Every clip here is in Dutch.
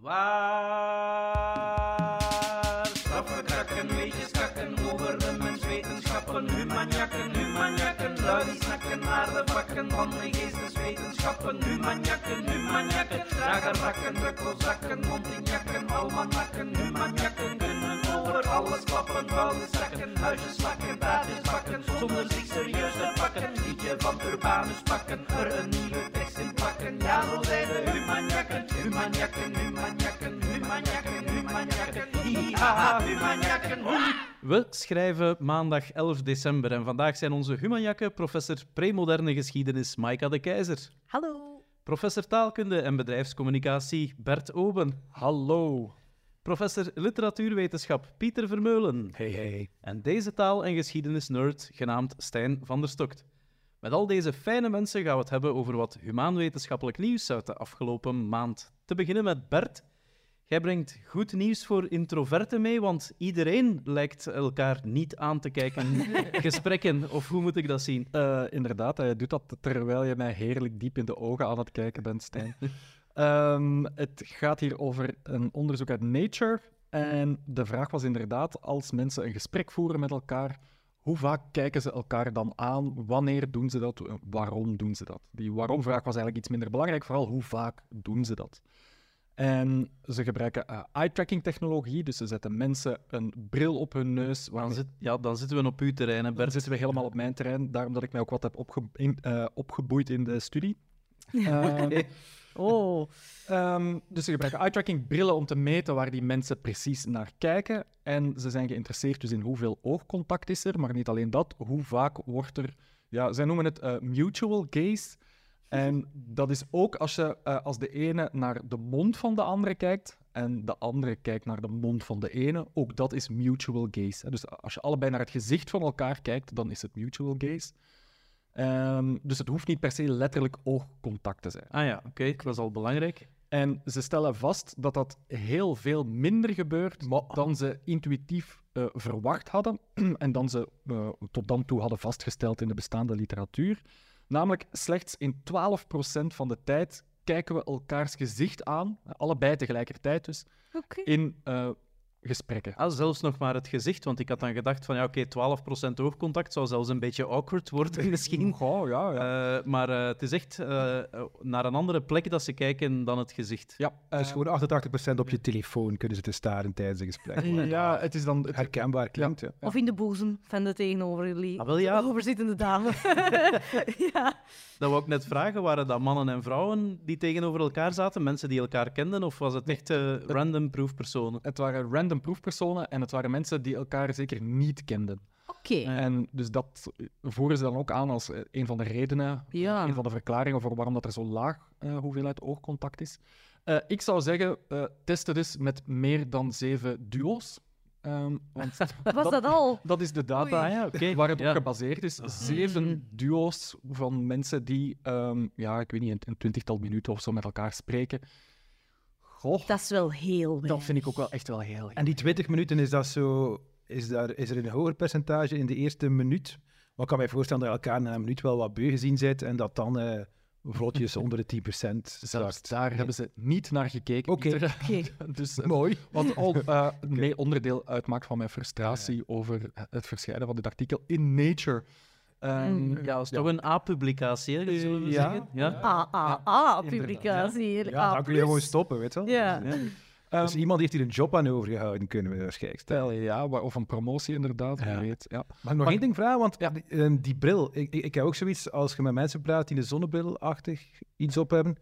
Waar straffen krakken, weetjes kakken over de menswetenschappen, humanjakken, humanjakken, lui snakken naar de vakken van de geesteswetenschappen, humanjakken, humanjakken, dragen rakken, rukkelzakken, mondinjakken, almanakken, humanjakken kunnen over alles klappen, vuile zakken, huisjes slakken, taartjes bakken, zonder zich serieus te pakken, liedje van Urbanus pakken, er een nieuwe tekst in plakken, ja zo zijn de humanjakken, humanjakken, humanjakken, humanjakken, humanjakken, hi-ha-ha. We schrijven maandag 11 december en vandaag zijn onze humanjakken professor premoderne geschiedenis Maika de Keizer, Hallo. professor taalkunde en bedrijfscommunicatie Bert Oben, Hallo. professor literatuurwetenschap Pieter Vermeulen Hey, hey. en deze taal- en geschiedenisnerd genaamd Stijn van der Stokt. Met al deze fijne mensen gaan we het hebben over wat humaanwetenschappelijk nieuws uit de afgelopen maand. Te beginnen met Bert. Jij brengt goed nieuws voor introverten mee, want iedereen lijkt elkaar niet aan te kijken. Gesprekken, of hoe moet ik dat zien? Eh, inderdaad, hij doet dat terwijl je mij heerlijk diep in de ogen aan het kijken bent, Stijn. Ehm, het gaat hier over een onderzoek uit Nature. En de vraag was inderdaad, als mensen een gesprek voeren met elkaar, hoe vaak kijken ze elkaar dan aan? Wanneer doen ze dat? Waarom doen ze dat? Die waarom-vraag was eigenlijk iets minder belangrijk, vooral hoe vaak doen ze dat? En ze gebruiken eh, eye-tracking technologie, dus ze zetten mensen een bril op hun neus. Dan, waarmee- zit, ja, dan zitten we op uw terrein, hè, daar Bert. zitten we helemaal op mijn terrein, daarom dat ik mij ook wat heb opge- in- eh, opgeboeid in de studie. Ehm, Oh. ehm, dus ze gebruiken eye-tracking brillen om te meten waar die mensen precies naar kijken. En ze zijn geïnteresseerd dus in hoeveel oogcontact is er, maar niet alleen dat, hoe vaak wordt er... Ja, zij noemen het eh, mutual gaze. En dat is ook als, je, eh, als de ene naar de mond van de andere kijkt en de andere kijkt naar de mond van de ene, ook dat is mutual gaze. Dus als je allebei naar het gezicht van elkaar kijkt, dan is het mutual gaze. Ehm, dus het hoeft niet per se letterlijk oogcontact te zijn. Ah ja, oké, dat was al belangrijk. En ze stellen vast dat dat heel veel minder gebeurt dan ze intuïtief eh, verwacht hadden en dan ze eh, tot dan toe hadden vastgesteld in de bestaande literatuur. Namelijk, slechts in 12% van de tijd kijken we elkaars gezicht aan, allebei tegelijkertijd dus, Oké. in eh, gesprekken. Ah, zelfs nog maar het gezicht, want ik had dan gedacht van ja, oké, 12% oogcontact zou zelfs een beetje awkward worden misschien. Oh, ja, ja. Eh, maar eh, het is echt eh, naar een andere plek dat ze kijken dan het gezicht. ja, Dat is gewoon 88% op je telefoon kunnen ze te staren tijdens een gesprek. ja, het is dan... het- Herkenbaar klinkt, ja. Of in de boezem van de tegenoverliggende Ah, wel ja. overzittende dame. ja. Dat wou ik net vragen, waren dat mannen en vrouwen die tegenover elkaar zaten? Mensen die elkaar kenden? Of was het echt eh, random proefpersonen? Het waren random proefpersonen en het waren mensen die elkaar zeker niet kenden. Oké. En dus dat voeren ze dan ook aan als eh, een van de redenen, Ja. een van de verklaringen voor waarom dat er zo laag eh, hoeveelheid oogcontact is. Eh, ik zou zeggen, eh test het eens met meer dan zeven duo's. Ehm, want Was dat al? dat is de data. Ah ja, oké. waar het Ja. op gebaseerd is. Zeven duo's van mensen die, ehm, ja, ik weet niet, een, een twintigtal minuten of zo met elkaar spreken. Goh, Dat is wel heel dat vind ik ook wel echt wel heel... En die 20 minuten, is dat zo... Is, daar, is er een hoger percentage in de eerste minuut? Maar ik kan mij voorstellen dat je elkaar na een minuut wel wat beu gezien bent en dat dan eh vlotjes onder de 10% Zelfs zakt. daar hebben ze niet naar gekeken. Oké. Dus, eh, Mooi. Wat al eh, mee onderdeel uitmaakt van mijn frustratie over het verschijnen van dit artikel in Nature. Ehm, Mm. Ja, dat is toch een A-publicatie, zullen we Ja. zeggen? Ja. Ah, ah, ah, publicatie. Ja, dan kun je gewoon stoppen, weet je wel. Ja. ehm, Dus iemand heeft hier een job aan overgehouden, kunnen we waarschijnlijk stellen. stel, ja, of een promotie inderdaad, wie Ja. weet. Ja. Mag ik nog Maar- één ding vragen? Want die, ehm, die bril, ik, ik, ik heb ook zoiets, als je met mensen praat die een zonnebrilachtig iets op hebben,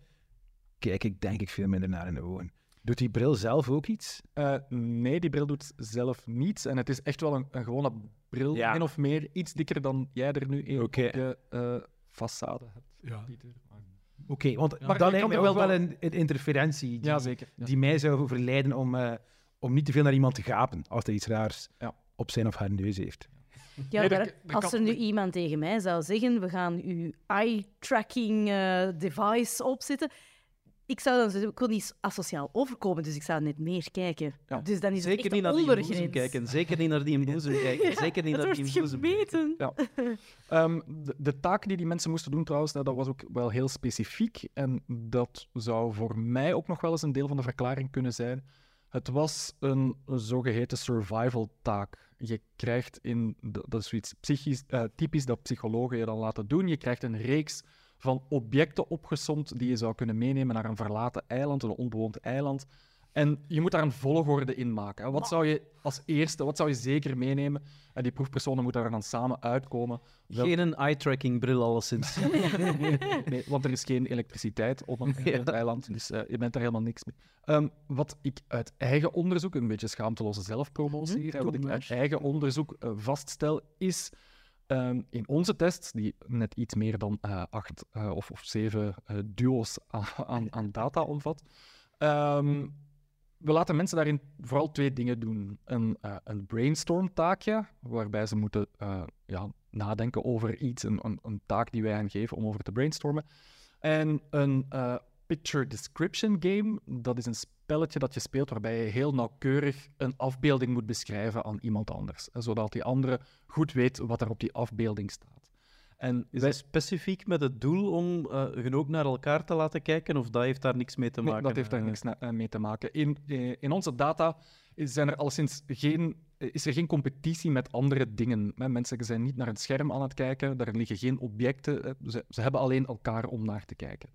kijk ik denk ik veel minder naar in de ogen. Doet die bril zelf ook iets? Eh, nee, die bril doet zelf niets. En het is echt wel een, een gewone bril, Ja. min of meer. Iets dikker dan jij er nu een Oké. op je eh, façade hebt. Pieter. Oké, want je lijkt er wel wel dan- een, een interferentie die, Ja, zeker. Ja. die mij zou verleiden om, eh, om niet te veel naar iemand te gapen als hij iets raars Ja. op zijn of haar neus heeft. Ja, Nee, daar- dat- dat als er nu iemand tegen mij zou zeggen, we gaan uw eye-tracking eh, device opzetten, Ik zou dan zo- ik wil niet asociaal overkomen, dus ik zou net meer kijken. Ja. Dus dan is Zeker niet naar die boezem kijken. Zeker niet naar die boezem kijken. Zeker niet naar die boezem. Ja. Ehm, de, de taak die die mensen moesten doen trouwens, nou, dat was ook wel heel specifiek. En dat zou voor mij ook nog wel eens een deel van de verklaring kunnen zijn. Het was een zogeheten survival taak. Je krijgt in, dat is zoiets psychisch, eh, typisch dat psychologen je dan laten doen. Je krijgt een reeks van objecten opgesomd die je zou kunnen meenemen naar een verlaten eiland, een onbewoond eiland. En je moet daar een volgorde in maken. Wat zou je als eerste, wat zou je zeker meenemen? En die proefpersonen moeten daar dan samen uitkomen. Wel- Geen een eye-tracking bril, alleszins. Nee, want er is geen elektriciteit op een Ja. eiland, dus eh, je bent er helemaal niks mee. Ehm, wat ik uit eigen onderzoek, een beetje schaamteloze zelfpromotie hier, hè, wat ik uit eigen onderzoek eh, vaststel, is ehm, in onze tests, die net iets meer dan eh, acht eh, of, of zeven eh, duo's aan, aan, data omvat, ehm, we laten mensen daarin vooral twee dingen doen. Een, een brainstorm-taakje, waarbij ze moeten ja, nadenken over iets, een, een, een taak die wij hen geven om over te brainstormen. En een picture description game, dat is een spelletje dat je speelt waarbij je heel nauwkeurig een afbeelding moet beschrijven aan iemand anders, hè, zodat die andere goed weet wat er op die afbeelding staat. En Is wij- specifiek met het doel om eh hun ook naar elkaar te laten kijken, of dat heeft daar niks mee te Nee, maken? dat heeft daar Eh, niks eh, mee te maken. In, eh, in onze data is- zijn er alleszins geen, eh, is er geen competitie met andere dingen. Mensen zijn niet naar een scherm aan het kijken, daar liggen geen objecten. eh, Ze, ze hebben alleen elkaar om naar te kijken.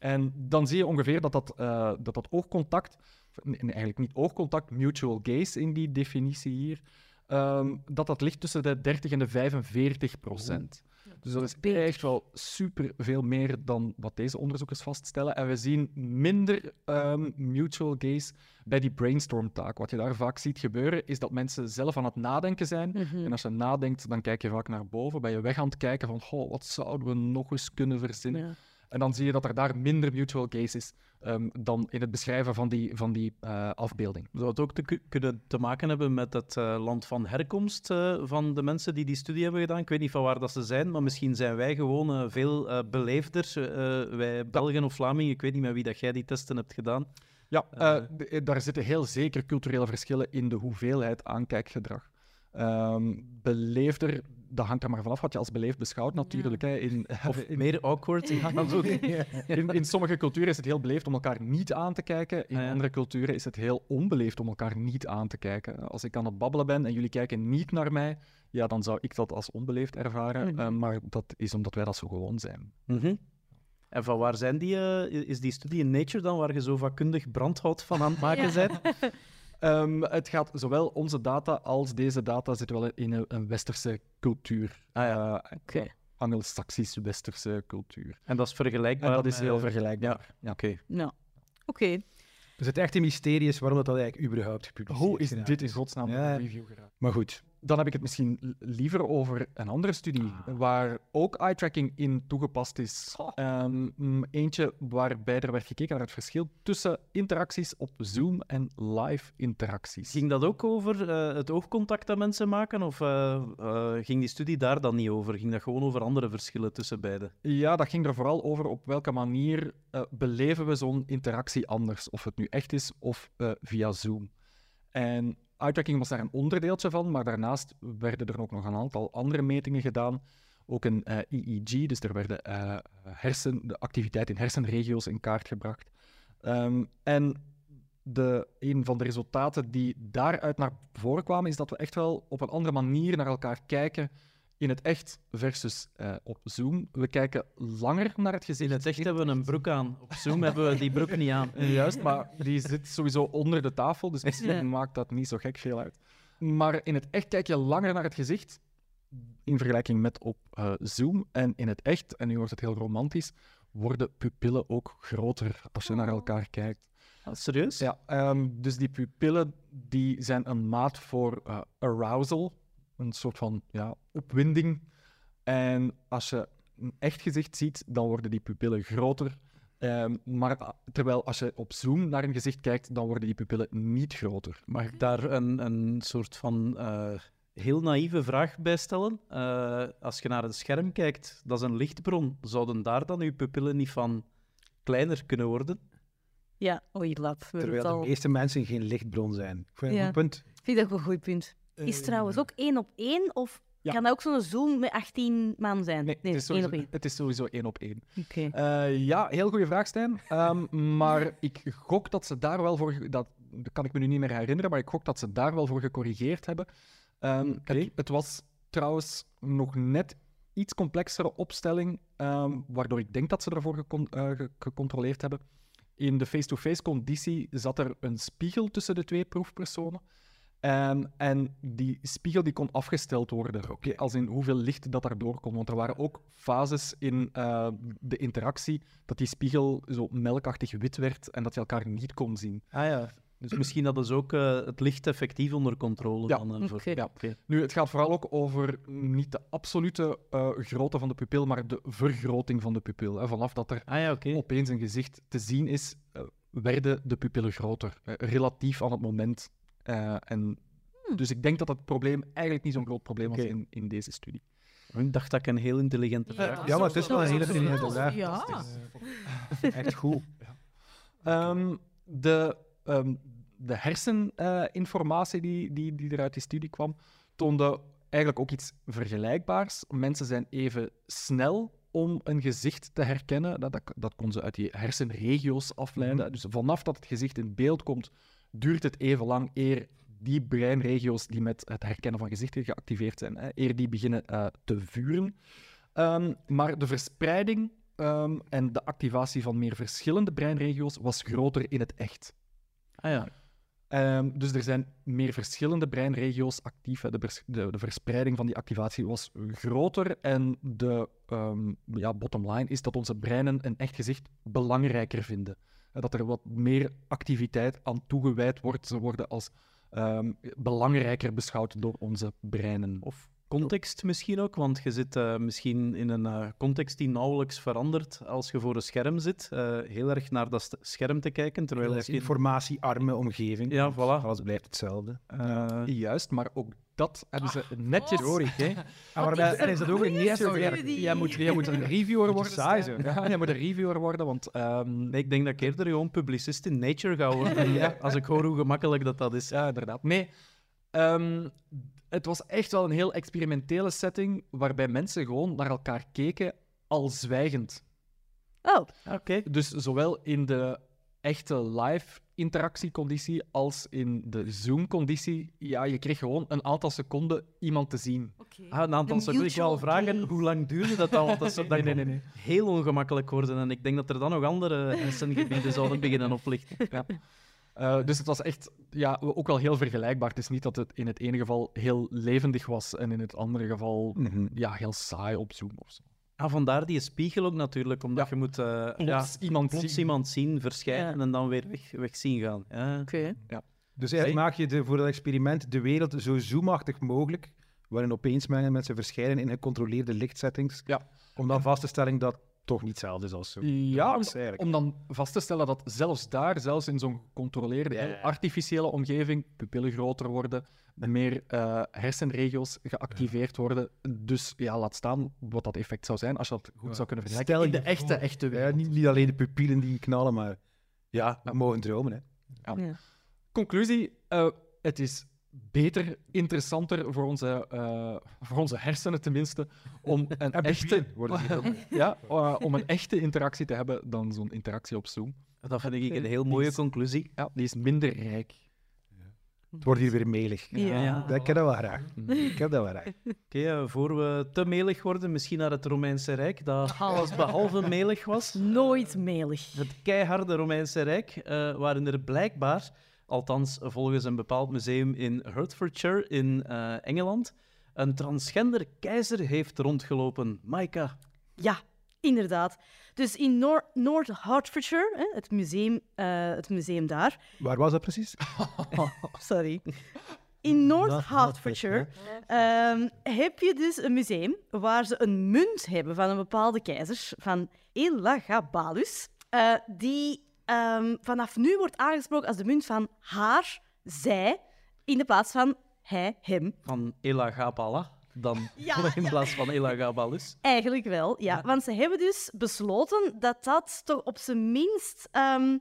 En dan zie je ongeveer dat dat, eh, dat, dat oogcontact, nee, eigenlijk niet oogcontact, mutual gaze in die definitie hier, ehm, dat dat ligt tussen de 30 en de 45 procent. Dus dat is echt wel super veel meer dan wat deze onderzoekers vaststellen. En we zien minder ehm, mutual gaze bij die brainstorm-taak. Wat je daar vaak ziet gebeuren, is dat mensen zelf aan het nadenken zijn. Mhm. En als je nadenkt, dan kijk je vaak naar boven. Ben je weg aan het kijken van, goh, wat zouden we nog eens kunnen verzinnen? Ja. En dan zie je dat er daar minder mutual gaze is ehm, dan in het beschrijven van die, van die eh, afbeelding. Zou het ook te ku- kunnen te maken hebben met het eh, land van herkomst eh, van de mensen die die studie hebben gedaan? Ik weet niet van waar dat ze zijn, maar misschien zijn wij gewoon veel beleefder. wij Belgen of Vlamingen, ik weet niet met wie dat jij die testen hebt gedaan. Ja, daar zitten heel zeker culturele verschillen in de hoeveelheid aankijkgedrag. Ehm, beleefder, dat hangt er maar vanaf wat je als beleefd beschouwt natuurlijk. Hè. In, Of in, meer awkward. Ook. in, in sommige culturen is het heel beleefd om elkaar niet aan te kijken. In Ah, ja. andere culturen is het heel onbeleefd om elkaar niet aan te kijken. Als ik aan het babbelen ben en jullie kijken niet naar mij, ja, dan zou ik dat als onbeleefd ervaren. Mhm. Eh, maar dat is omdat wij dat zo gewoon zijn. Mhm. En van waar zijn die, eh, is die studie in Nature dan, waar je zo vakkundig brandhout van aan het maken Ja. bent? Ehm, het gaat zowel onze data als deze data zitten wel in een, een westerse cultuur. Ah ja, Eh, Oké. Westerse cultuur. En dat is vergelijkbaar En dat is heel vergelijkbaar. Ja, oké. Nou, oké. Dus het echte mysterie is waarom dat, dat eigenlijk überhaupt gepubliceerd Hoe is dit in godsnaam Ja. een review geraakt? Maar goed, Dan heb ik het misschien liever over een andere studie waar ook eye-tracking in toegepast is. Mm, eentje waarbij er werd gekeken naar het verschil tussen interacties op Zoom en live interacties. Ging dat ook over eh, het oogcontact dat mensen maken? Of eh, eh, ging die studie daar dan niet over? Ging dat gewoon over andere verschillen tussen beiden? Ja, dat ging er vooral over op welke manier beleven we zo'n interactie anders. Of het nu echt is of via Zoom. En eye-tracking was daar een onderdeeltje van, maar daarnaast werden er ook nog een aantal andere metingen gedaan. Ook een eh, EEG, dus er werden eh, hersen, de activiteit in hersenregio's in kaart gebracht. Ehm, en de, een van de resultaten die daaruit naar voren kwamen, is dat we echt wel op een andere manier naar elkaar kijken in het echt versus eh, op Zoom. We kijken langer naar het gezicht. In het echt hebben we een broek aan. Op Zoom hebben we die broek niet aan. Juist, maar die zit sowieso onder de tafel, dus misschien Ja. maakt dat niet zo gek veel uit. Maar in het echt kijk je langer naar het gezicht, in vergelijking met op eh, Zoom. En in het echt, en nu wordt het heel romantisch, worden pupillen ook groter als je naar elkaar kijkt. Ah, serieus? Ja, ehm, dus die pupillen die zijn een maat voor eh, arousal, een soort van ja, opwinding. En als je een echt gezicht ziet, dan worden die pupillen groter. Ehm, maar ah, terwijl als je op Zoom naar een gezicht kijkt, dan worden die pupillen niet groter. Mag ik daar een, een soort van eh, heel naïeve vraag bij stellen? Eh, als je naar een scherm kijkt, dat is een lichtbron. Zouden daar dan uw pupillen niet van kleiner kunnen worden? Ja, oei, lap. Terwijl de al. meeste mensen geen lichtbron zijn. Ik vind Ja. een goed punt. Ik vind dat ook een goed punt. Is het trouwens ook één op één? Of Ja. kan dat ook zo'n Zoom met 18 man zijn? Nee, het, is één sowieso, op één. het is sowieso één op één. Eh, ja, heel goede vraag, Stijn. Ehm, maar ik gok dat ze daar wel voor... Dat, dat kan ik me nu niet meer herinneren, maar ik gok dat ze daar wel voor gecorrigeerd hebben. Ehm, het, het was trouwens nog net iets complexere opstelling, ehm, waardoor ik denk dat ze ervoor gecon- eh, ge- gecontroleerd hebben. In de face-to-face conditie zat er een spiegel tussen de twee proefpersonen. Ehm, en die spiegel die kon afgesteld worden, als in hoeveel licht dat daardoor kon. Want er waren ook fases in eh, de interactie dat die spiegel zo melkachtig wit werd en dat je elkaar niet kon zien. Ah ja. Dus misschien hadden ze ook eh, het licht effectief onder controle. Ja. Dan, eh, voor-. Ja. Nu, het gaat vooral ook over niet de absolute eh, grootte van de pupil, maar de vergroting van de pupil. Hè. Vanaf dat er Ah ja, oké. opeens een gezicht te zien is, werden de pupillen groter, relatief aan het moment. Eh, en Dus ik denk dat dat probleem eigenlijk niet zo'n groot probleem was in, in deze studie. Ik dacht dat ik een heel intelligente Ja. vraag had. Ja, maar het is wel een hele intelligente vraag. Ja. Echt goed. Ehm, de, ehm, de herseninformatie die, die, die er uit die studie kwam, toonde eigenlijk ook iets vergelijkbaars. Mensen zijn even snel om een gezicht te herkennen. Dat, dat, dat kon ze uit die hersenregio's afleiden. Dus vanaf dat het gezicht in beeld komt, duurt het even lang eer die breinregio's die met het herkennen van gezichten geactiveerd zijn, hè, eer die beginnen eh, te vuren. Ehm, maar de verspreiding ehm, en de activatie van meer verschillende breinregio's was groter in het echt. Ah ja. Ehm, dus er zijn meer verschillende breinregio's actief. De, de, de verspreiding van die activatie was groter. En de ehm, ja, bottom line is dat onze breinen een echt gezicht belangrijker vinden. Eh, Dat er wat meer activiteit aan toegewijd wordt. Ze worden als ehm, belangrijker beschouwd door onze breinen. Of context misschien ook, want je zit eh, misschien in een eh, context die nauwelijks verandert als je voor een scherm zit. eh, heel erg naar dat scherm te kijken, terwijl misschien... informatiearme omgeving. Ja, voilà. Alles blijft hetzelfde. eh, Juist, maar ook dat hebben ze netjes... Sorry, hè. Wat maar is er en dat ook werk? Jij moet, jij moet een reviewer worden. saai. Ja, jij moet een reviewer worden, want... ehm, nee, ik denk dat ik eerder gewoon publicist in Nature ga worden, Ja. als ik hoor hoe gemakkelijk dat, dat is. Ja, inderdaad. Nee, ehm, het was echt wel een heel experimentele setting waarbij mensen gewoon naar elkaar keken al zwijgend. Oh, Oké. Dus zowel in de echte live interactieconditie als in de Zoom-conditie. Ja, je kreeg gewoon een aantal seconden iemand te zien. Ah, een aantal seconden. Ik mutual vragen, hoe lang duurde dat dan? Want dat zou dan Nee, nee, nee. heel ongemakkelijk worden. En ik denk dat er dan nog andere hersengebieden zouden beginnen oplichten. Eh, dus het was echt ja, ook wel heel vergelijkbaar. Het is niet dat het in het ene geval heel levendig was en in het andere geval Mhm. ja, heel saai op Zoom of zo. Ah, vandaar die spiegel ook natuurlijk, omdat je moet eh, ja, Plots iemand plots zien. iemand zien verschijnen Ja. en dan weer weg, weg zien gaan. Ja. Oké. Dus eigenlijk maak je de, voor dat experiment de wereld zo zoomachtig mogelijk, waarin opeens mensen verschijnen in gecontroleerde lichtsettings, Ja. om dan vast te stellen dat toch niet hetzelfde is als zo. Ja, Dat is eigenlijk. om dan vast te stellen dat zelfs daar, zelfs in zo'n gecontroleerde, Ja, heel ja. artificiële omgeving, pupillen groter worden, meer eh, hersenregio's geactiveerd worden. Dus ja, laat staan wat dat effect zou zijn als je dat goed Ja. zou kunnen vergelijken. Stel in de echte, voor. echte Ja, wereld. niet, niet alleen de pupillen die knallen, maar ja, we mogen dromen. Hè. Ja. Conclusie, eh, het is beter, interessanter voor onze, eh, voor onze hersenen tenminste, om een, En echte, ja, eh, om een echte interactie te hebben dan zo'n interactie op Zoom. Dat vind ik een heel mooie conclusie. Ja, die is minder rijk. Het wordt hier weer melig. Ja. Ja. Dat- Ik heb dat wel graag. Ik heb dat wel graag. Oké, voor we te melig worden, misschien naar het Romeinse Rijk, dat alles behalve melig was. Nooit melig. Het keiharde Romeinse Rijk, eh, waarin er blijkbaar, althans volgens een bepaald museum in Hertfordshire in eh, Engeland, een transgender keizer heeft rondgelopen. Maika. Ja, inderdaad. Dus in Noor- North Hertfordshire, hè, het, museum, eh, het museum daar, Waar was dat precies? sorry. In North North Hertfordshire ehm, heb je dus een museum waar ze een munt hebben van een bepaalde keizer, van Elagabalus, eh, die ehm, vanaf nu wordt aangesproken als de munt van haar, zij, in de plaats van hij, hem. Van Elagabala, dan Ja, in plaats van Elagabalus. Eigenlijk wel, ja. Want ze hebben dus besloten dat dat toch op zijn minst ehm,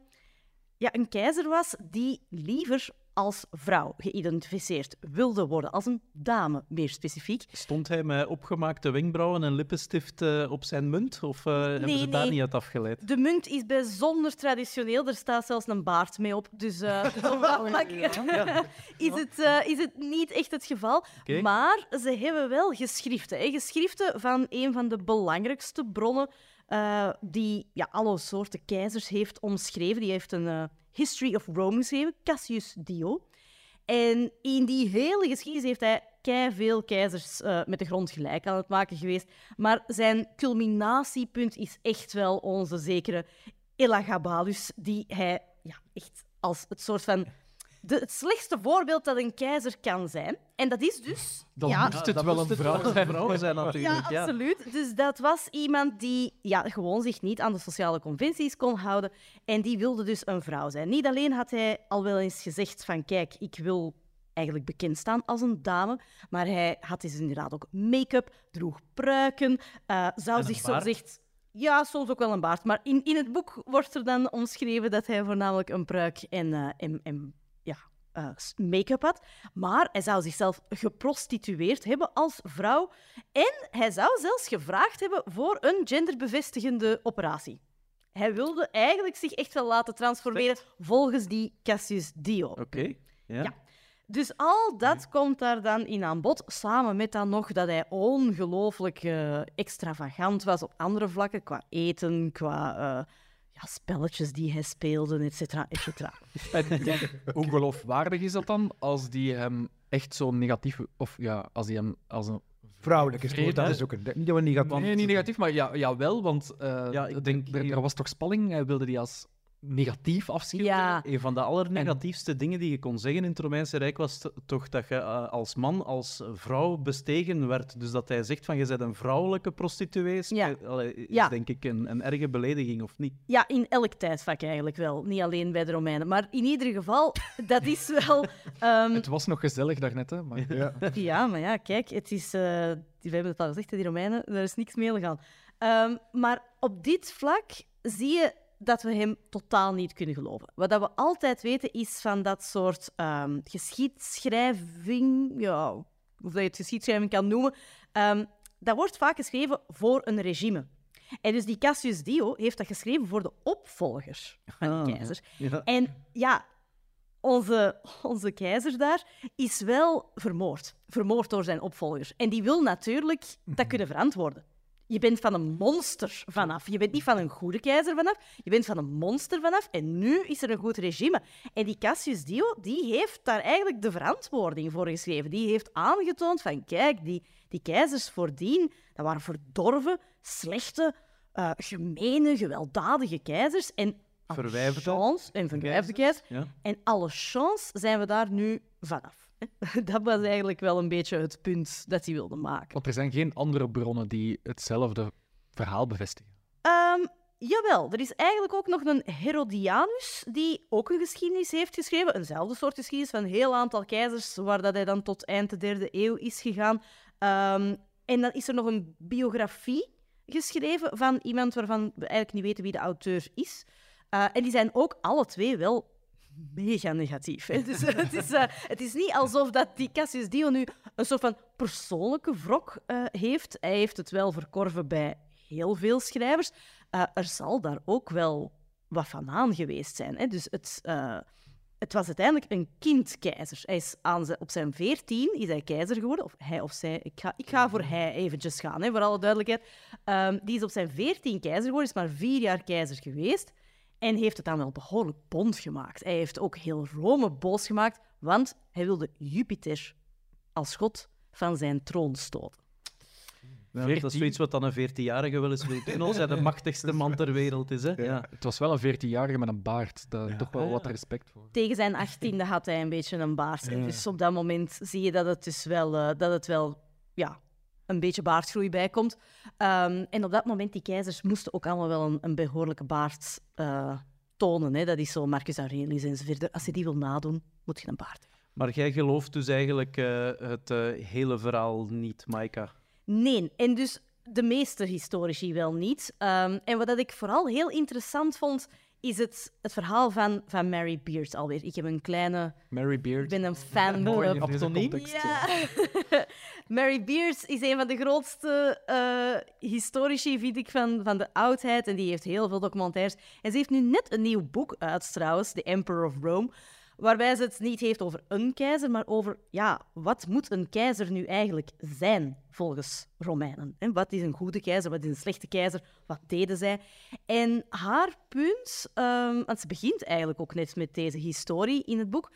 ja, een keizer was die liever als vrouw geïdentificeerd wilde worden, als een dame meer specifiek. Stond hij met opgemaakte wenkbrauwen en lippenstift eh, op zijn munt? Of eh, hebben ze daar niet uit afgeleid? De munt is bijzonder traditioneel, er staat zelfs een baard mee op. Dus eh, vlak is, het, eh, is het niet echt het geval. Maar ze hebben wel geschriften. Hè. Geschriften van een van de belangrijkste bronnen eh, die ja, alle soorten keizers heeft omschreven. Die heeft een eh, History of Rome geschreven, Cassius Dio. En in die hele geschiedenis heeft hij kei veel keizers eh, met de grond gelijk aan het maken geweest. Maar zijn culminatiepunt is echt wel onze zekere Elagabalus, die hij ja, echt als het soort van de, het slechtste voorbeeld dat een keizer kan zijn. En dat is dus... Dan ja, moest het dat wel moest een het vrouw wel zijn. een vrouw zijn natuurlijk. ja, absoluut. Dus dat was iemand die ja, gewoon zich niet aan de sociale conventies kon houden. En die wilde dus een vrouw zijn. Niet alleen had hij al wel eens gezegd van kijk, ik wil eigenlijk bekend staan als een dame, maar hij had dus inderdaad ook make-up, droeg pruiken, eh, zou zich zo gezegd... Ja, soms ook wel een baard. Maar in, in het boek wordt er dan omschreven dat hij voornamelijk een pruik en, eh, en, en eh, make-up had. Maar hij zou zichzelf geprostitueerd hebben als vrouw. En hij zou zelfs gevraagd hebben voor een genderbevestigende operatie. Hij wilde eigenlijk zich echt wel laten transformeren volgens die Cassius Dio. Oké. Ja. Ja. Dus al dat komt daar dan in aan bod, samen met dan nog dat hij ongelooflijk eh, extravagant was op andere vlakken, qua eten, qua eh, ja, spelletjes die hij speelde, et cetera, et cetera. Hoe geloofwaardig is dat dan als die hem echt zo negatief, of ja, als die hem als een Vrouwelijk is het woord, Vrede. dat is ook een... Niet dat we negatief... Nee, niet negatief, maar ja, ja wel, want eh, Ja, ik denk er, hier- was toch spanning. Hij wilde die als negatief afschilderen. Ja, Een van de allernegatiefste dingen die je kon zeggen in het Romeinse Rijk was toch dat je eh, als man, als vrouw bestegen werd. Dus dat hij zegt van je bent een vrouwelijke prostituee, is, Ja. eh, allee, is Ja. denk ik een, een erge belediging, of niet? ja, in elk tijdvak eigenlijk wel. Niet alleen bij de Romeinen. Maar in ieder geval, dat is wel... ehm, Het was nog gezellig daarnet, hè. Maar... Ja. Ja, maar ja, kijk, het is, eh, we hebben het al gezegd, die Romeinen, daar is niks mee gegaan. Ehm, maar op dit vlak zie je dat we hem totaal niet kunnen geloven. Wat dat we altijd weten is van dat soort ehm, geschiedschrijving, ja, of dat je het geschiedschrijving kan noemen, ehm, dat wordt vaak geschreven voor een regime. En dus die Cassius Dio heeft dat geschreven voor de opvolger van de Ah, keizer. Ja. En ja, onze, onze keizer daar is wel vermoord. Vermoord door zijn opvolger. En die wil natuurlijk dat kunnen verantwoorden. Je bent van een monster vanaf. Je bent niet van een goede keizer vanaf. Je bent van een monster vanaf. En nu is er een goed regime. En die Cassius Dio, die heeft daar eigenlijk de verantwoording voor geschreven. Die heeft aangetoond van, kijk, die, die keizers voordien, dat waren verdorven, slechte, eh gemene, gewelddadige keizers. En Verwijfde chance- en verwijfde keizers. Ja. En alle chance zijn we daar nu vanaf. Dat was eigenlijk wel een beetje het punt dat hij wilde maken. Want er zijn geen andere bronnen die hetzelfde verhaal bevestigen. Ehm, jawel, er is eigenlijk ook nog een Herodianus die ook een geschiedenis heeft geschreven. Eenzelfde soort geschiedenis van een heel aantal keizers, waar dat hij dan tot eind de derde eeuw is gegaan. Ehm, en dan is er nog een biografie geschreven van iemand waarvan we eigenlijk niet weten wie de auteur is. Eh, en die zijn ook alle twee wel mega negatief. Hè? Dus eh, het, is, eh, het is niet alsof dat die Cassius Dio nu een soort van persoonlijke wrok eh, heeft. Hij heeft het wel verkorven bij heel veel schrijvers. Er zal daar ook wel wat van aan geweest zijn. Hè? Dus het, het was uiteindelijk een kindkeizer. Hij is aan zijn, op zijn veertien is hij keizer geworden. Of hij of zij. Ik ga, ik ga voor hij eventjes gaan, hè, voor alle duidelijkheid. Ehm, die is op zijn veertien keizer geworden, is maar vier jaar keizer geweest. En heeft het dan wel behoorlijk bond gemaakt. Hij heeft ook heel Rome boos gemaakt, want hij wilde Jupiter als god van zijn troon stoten. Ja, dat is 14. zoiets wat dan een 14-jarige wel eens wil doen, als hij de machtigste man ter wereld is. Hè? Ja. Het was wel een 14-jarige met een baard. Daar Ja. toch wel wat respect voor. Tegen zijn achttiende had hij een beetje een baard. Ja. Dus op dat moment zie je dat het dus wel, eh, dat het wel ja, een beetje baardgroei bijkomt. Ehm, en op dat moment, die keizers moesten ook allemaal wel een, een behoorlijke baard eh, tonen. Hè. Dat is zo Marcus Aurelius enzovoort. Als je die wil nadoen, moet je een baard hebben. Maar jij gelooft dus eigenlijk eh, het eh, hele verhaal niet, Maika. Nee, en dus de meeste historici wel niet. Ehm, en wat ik vooral heel interessant vond is het het verhaal van, van Mary Beard alweer. Ik heb een kleine... Mary Beard. Ik ben een fan. Van- context. Ja. Mary Beard is een van de grootste eh, historici, vind ik, van, van de oudheid. En die heeft heel veel documentaires. En ze heeft nu net een nieuw boek uit, trouwens, The Emperor of Rome. Waarbij ze het niet heeft over een keizer, maar over, ja, wat moet een keizer nu eigenlijk zijn, volgens Romeinen? En wat is een goede keizer, wat is een slechte keizer, wat deden zij? En haar punt, ehm, want ze begint eigenlijk ook net met deze historie in het boek,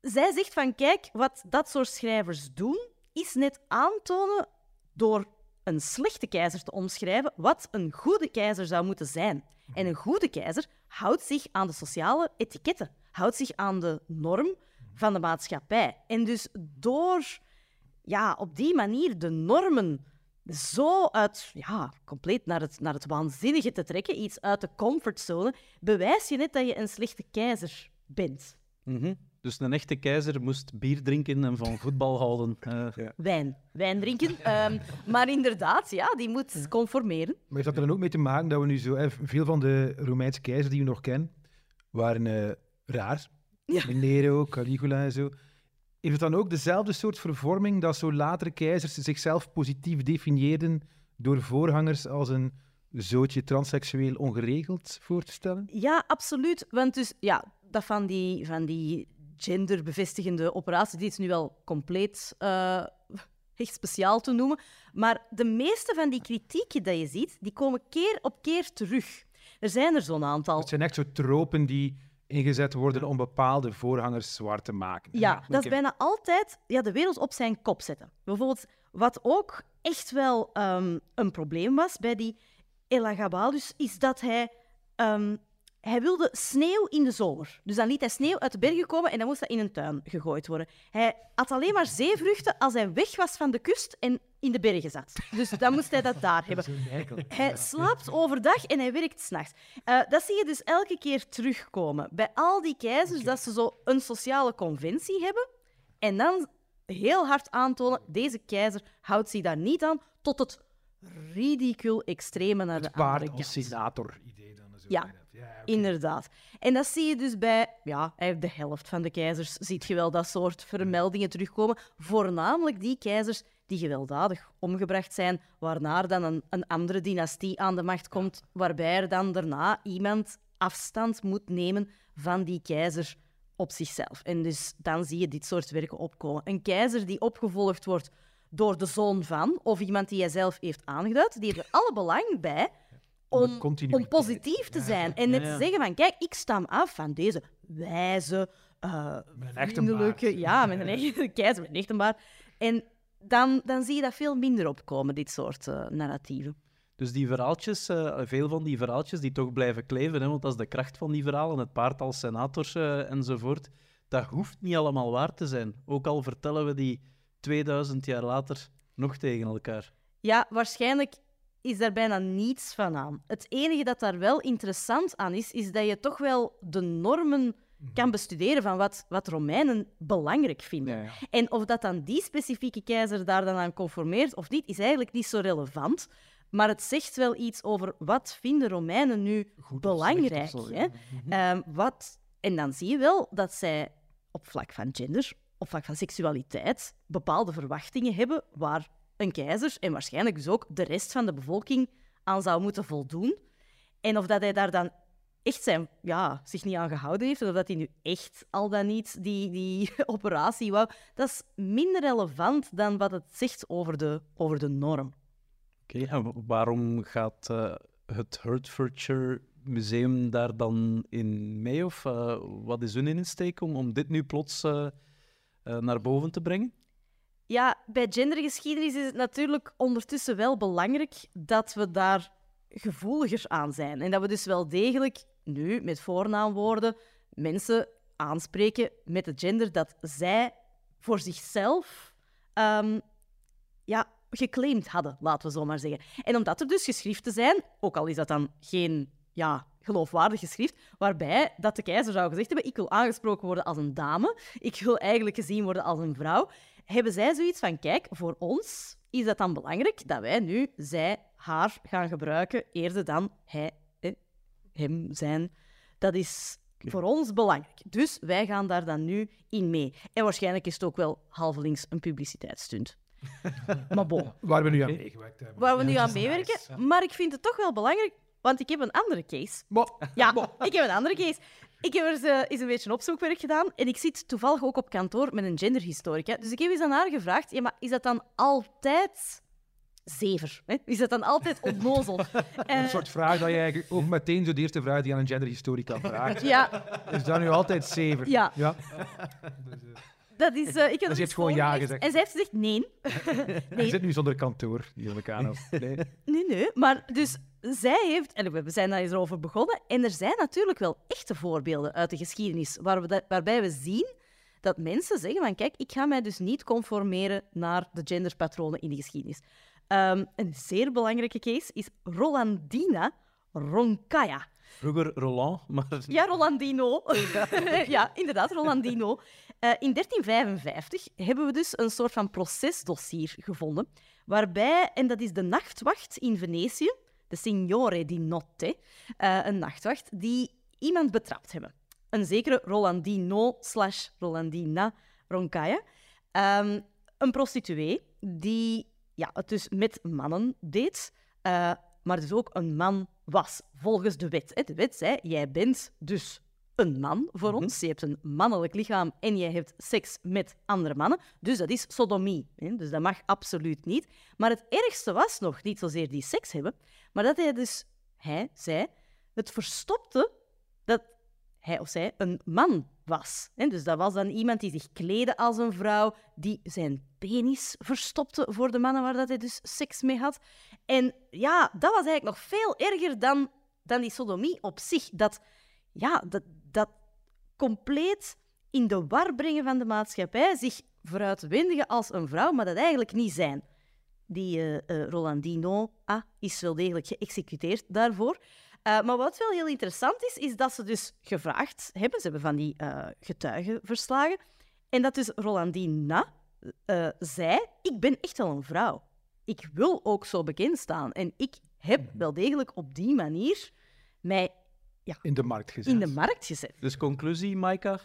zij zegt van kijk, wat dat soort schrijvers doen, is net aantonen door een slechte keizer te omschrijven wat een goede keizer zou moeten zijn. En een goede keizer houdt zich aan de sociale etiketten, houdt zich aan de norm van de maatschappij. En dus door ja, op die manier de normen zo uit, ja, compleet naar het, naar het waanzinnige te trekken, iets uit de comfortzone, bewijs je net dat je een slechte keizer bent. Mhm. Dus een echte keizer moest bier drinken en van voetbal houden. Eh, Wijn. Wijn drinken. Ehm, maar inderdaad, ja, die moet conformeren. Maar heeft dat er dan ook mee te maken dat we nu zo... veel van de Romeinse keizers die we nog kennen, waren eh, raar. Ja. Nero, Caligula en zo. Heeft het dan ook dezelfde soort vervorming dat zo latere keizers zichzelf positief definieerden door voorgangers als een zootje transseksueel ongeregeld voor te stellen? Ja, absoluut. Want dus, ja, dat van die, van die genderbevestigende operatie, die is nu wel compleet eh, echt speciaal te noemen. Maar de meeste van die kritieken dat je ziet, die komen keer op keer terug. Er zijn er zo'n aantal. Het zijn echt zo tropen die ingezet worden om bepaalde voorgangers zwart te maken. Ja, dat is bijna altijd ja, de wereld op zijn kop zetten. Bijvoorbeeld, wat ook echt wel ehm, een probleem was bij die Elagabalus, is dat hij, ehm, hij wilde sneeuw in de zomer. Dus dan liet hij sneeuw uit de bergen komen en dan moest dat in een tuin gegooid worden. Hij had alleen maar zeevruchten als hij weg was van de kust en in de bergen zat. Dus dan moest hij dat daar hebben. Hij slaapt overdag en hij werkt s'nachts. Eh dat zie je dus elke keer terugkomen. Bij al die keizers, dat ze zo een sociale conventie hebben en dan heel hard aantonen, deze keizer houdt zich daar niet aan, tot het ridicul extreme naar de Het andere paard kant. als senator-idee dan. Zo. Ja. Inderdaad. En dat zie je dus bij ja, de helft van de keizers. Ziet je wel dat soort vermeldingen terugkomen. Voornamelijk die keizers die gewelddadig omgebracht zijn, waarna dan een, een andere dynastie aan de macht komt, waarbij er dan daarna iemand afstand moet nemen van die keizer op zichzelf. En dus dan zie je dit soort werken opkomen. Een keizer die opgevolgd wordt door de zoon van, of iemand die hij zelf heeft aangeduid, die heeft er alle belang bij Om om, positief te zijn. En net Ja, ja. te zeggen van, kijk, ik stam af van deze wijze, eh Met een echte vriendelijke... Ja, met een echte keizer, met een echte baard. En dan, dan zie je dat veel minder opkomen, dit soort eh, narratieven. Dus die verhaaltjes, eh, veel van die verhaaltjes die toch blijven kleven, hè, want dat is de kracht van die verhalen, het paard als senators eh, enzovoort, dat hoeft niet allemaal waar te zijn. Ook al vertellen we die 2000 jaar later nog tegen elkaar. Ja, waarschijnlijk is daar bijna niets van aan. Het enige dat daar wel interessant aan is, is dat je toch wel de normen kan bestuderen van wat, wat Romeinen belangrijk vinden. Ja, ja. En of dat dan die specifieke keizer daar dan aan conformeert of niet, is eigenlijk niet zo relevant. Maar het zegt wel iets over wat vinden Romeinen nu belangrijk. hè? ja. Ehm, wat, en dan zie je wel dat zij op vlak van gender, op vlak van seksualiteit, bepaalde verwachtingen hebben waar een keizer en waarschijnlijk dus ook de rest van de bevolking aan zou moeten voldoen. En of dat hij daar dan echt zijn, ja, zich niet aan gehouden heeft, of dat hij nu echt al dan niet die, die operatie wou, dat is minder relevant dan wat het zegt over de, over de norm. Oké, en wa- waarom gaat eh, het Hertfordshire Museum daar dan in mee? Of eh, wat is hun insteek om, om dit nu plots eh, naar boven te brengen? Ja, bij gendergeschiedenis is het natuurlijk ondertussen wel belangrijk dat we daar gevoeliger aan zijn. En dat we dus wel degelijk nu met voornaamwoorden mensen aanspreken met het gender dat zij voor zichzelf ehm, ja, geclaimd hadden, laten we zo maar zeggen. En omdat er dus geschriften zijn, ook al is dat dan geen ja, geloofwaardig geschrift, waarbij dat de keizer zou gezegd hebben, ik wil aangesproken worden als een dame, ik wil eigenlijk gezien worden als een vrouw, hebben zij zoiets van, kijk, voor ons is dat dan belangrijk dat wij nu zij, haar gaan gebruiken eerder dan hij, eh, hem, zijn. Dat is voor ons belangrijk. Dus wij gaan daar dan nu in mee. En waarschijnlijk is het ook wel halvelings een publiciteitsstunt. maar bon, Waar we nu aan meegewerkt hebben. waar we nu aan meewerken. nice. Maar ik vind het toch wel belangrijk, want ik heb een andere case. Maar, Ja, ik heb een andere case. Ik heb er eens, eh, eens een beetje opzoekwerk gedaan en ik zit toevallig ook op kantoor met een genderhistorica. Dus ik heb eens aan haar gevraagd, ja, maar is dat dan altijd zever? Hè? Is dat dan altijd onnozel? Eh, een soort vraag dat je eigenlijk ook meteen zo de eerste vraag die aan een genderhistorica vraagt. ja, Is dat nu altijd zever? Ja. ja. dat is... eh, ik heb Dus je het hebt gewoon ja gezegd. En zij heeft gezegd nee. Je zit nu zonder kantoor, die af. Nee. Nee, nee. Maar dus zij heeft... En we zijn daar eens over begonnen. En er zijn natuurlijk wel echte voorbeelden uit de geschiedenis waar we dat- waarbij we zien dat mensen zeggen van kijk, ik ga mij dus niet conformeren naar de genderpatronen in de geschiedenis. Ehm, een zeer belangrijke case is Rolandina Roncaya. Vroeger Roland, maar Ja, Rolandino. ja, inderdaad, Rolandino. Eh, in 1355 hebben we dus een soort van procesdossier gevonden, waarbij, en dat is de nachtwacht in Venetië, de Signore di Notte, eh, een nachtwacht, die iemand betrapt hebben. Een zekere Rolandino slash Rolandina Roncaya. Ehm, een prostituee die ja, het dus met mannen deed, eh, maar dus ook een man was, volgens de wet. De wet zei, jij bent dus een man voor ons, je hebt een mannelijk lichaam en jij hebt seks met andere mannen, dus dat is sodomie. Hè. Dus dat mag absoluut niet. Maar het ergste was nog niet zozeer die seks hebben, maar dat hij dus, hij, zij, het verstopte dat hij of zij een man was. hè. Dus dat was dan iemand die zich kleedde als een vrouw, die zijn penis verstopte voor de mannen waar dat hij dus seks mee had. En ja, dat was eigenlijk nog veel erger dan, dan die sodomie op zich. Dat, ja, dat compleet in de war brengen van de maatschappij, zich vooruitwendigen als een vrouw, maar dat eigenlijk niet zijn. Die eh, eh, Rolandino ah, is wel degelijk geëxecuteerd daarvoor. Eh, maar wat wel heel interessant is, is dat ze dus gevraagd hebben, ze hebben van die getuigen verslagen, en dat dus Rolandina zei, ik ben echt wel een vrouw. Ik wil ook zo bekend staan. En ik heb wel degelijk op die manier mij In de markt gezet. in de markt gezet. Dus conclusie, Maika?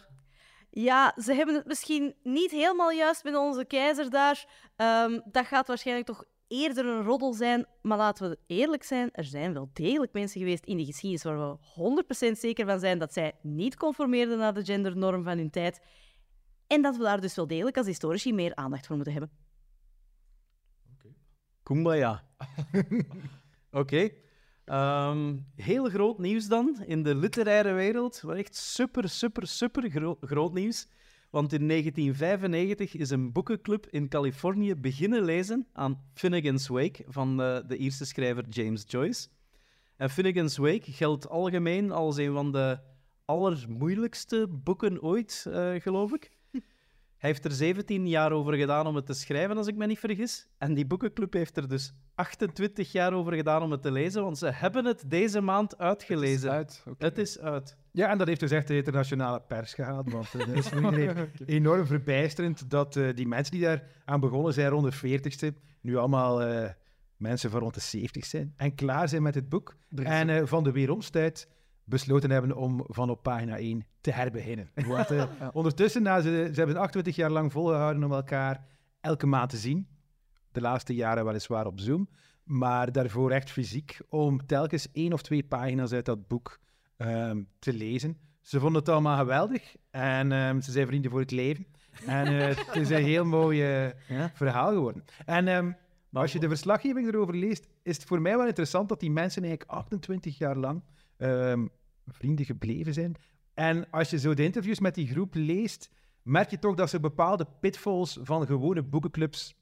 Ja, ze hebben het misschien niet helemaal juist met onze keizer daar. Ehm, dat gaat waarschijnlijk toch eerder een roddel zijn. Maar laten we eerlijk zijn, er zijn wel degelijk mensen geweest in de geschiedenis waar we 100% zeker van zijn dat zij niet conformeerden naar de gendernorm van hun tijd. En dat we daar dus wel degelijk als historici meer aandacht voor moeten hebben. Kumbaya. Oké. Ehm, heel groot nieuws dan in de literaire wereld. Wel echt super, super, super gro- groot nieuws. Want in 1995 is een boekenclub in Californië beginnen lezen aan Finnegan's Wake van eh, de Ierse schrijver James Joyce. En Finnegan's Wake geldt algemeen als een van de allermoeilijkste boeken ooit, eh, geloof ik. Hij heeft er 17 jaar over gedaan om het te schrijven, als ik me niet vergis. En die boekenclub heeft er dus 28 jaar over gedaan om het te lezen, want ze hebben het deze maand uitgelezen. Uit. oké. Het is uit. Ja, en dat heeft dus echt de internationale pers gehaald. Want eh, dat is enorm verbijsterend dat eh, die mensen die daar aan begonnen zijn rond de 40ste, nu allemaal eh, mensen van rond de 70 zijn en klaar zijn met het boek. Is En eh, van de weeromstijd besloten hebben om van op pagina 1 te herbeginnen. Eh, ondertussen, na ze, ze hebben 28 jaar lang volgehouden om elkaar elke maand te zien. De laatste jaren weliswaar op Zoom. Maar daarvoor echt fysiek, om telkens één of twee pagina's uit dat boek ehm, te lezen. Ze vonden het allemaal geweldig en ehm, ze zijn vrienden voor het leven. En eh, het is een heel mooi eh, Ja. verhaal geworden. En ehm, maar als je de verslaggeving erover leest, is het voor mij wel interessant dat die mensen eigenlijk 28 jaar lang ehm, vrienden gebleven zijn. En als je zo de interviews met die groep leest, merk je toch dat ze bepaalde pitfalls van gewone boekenclubs,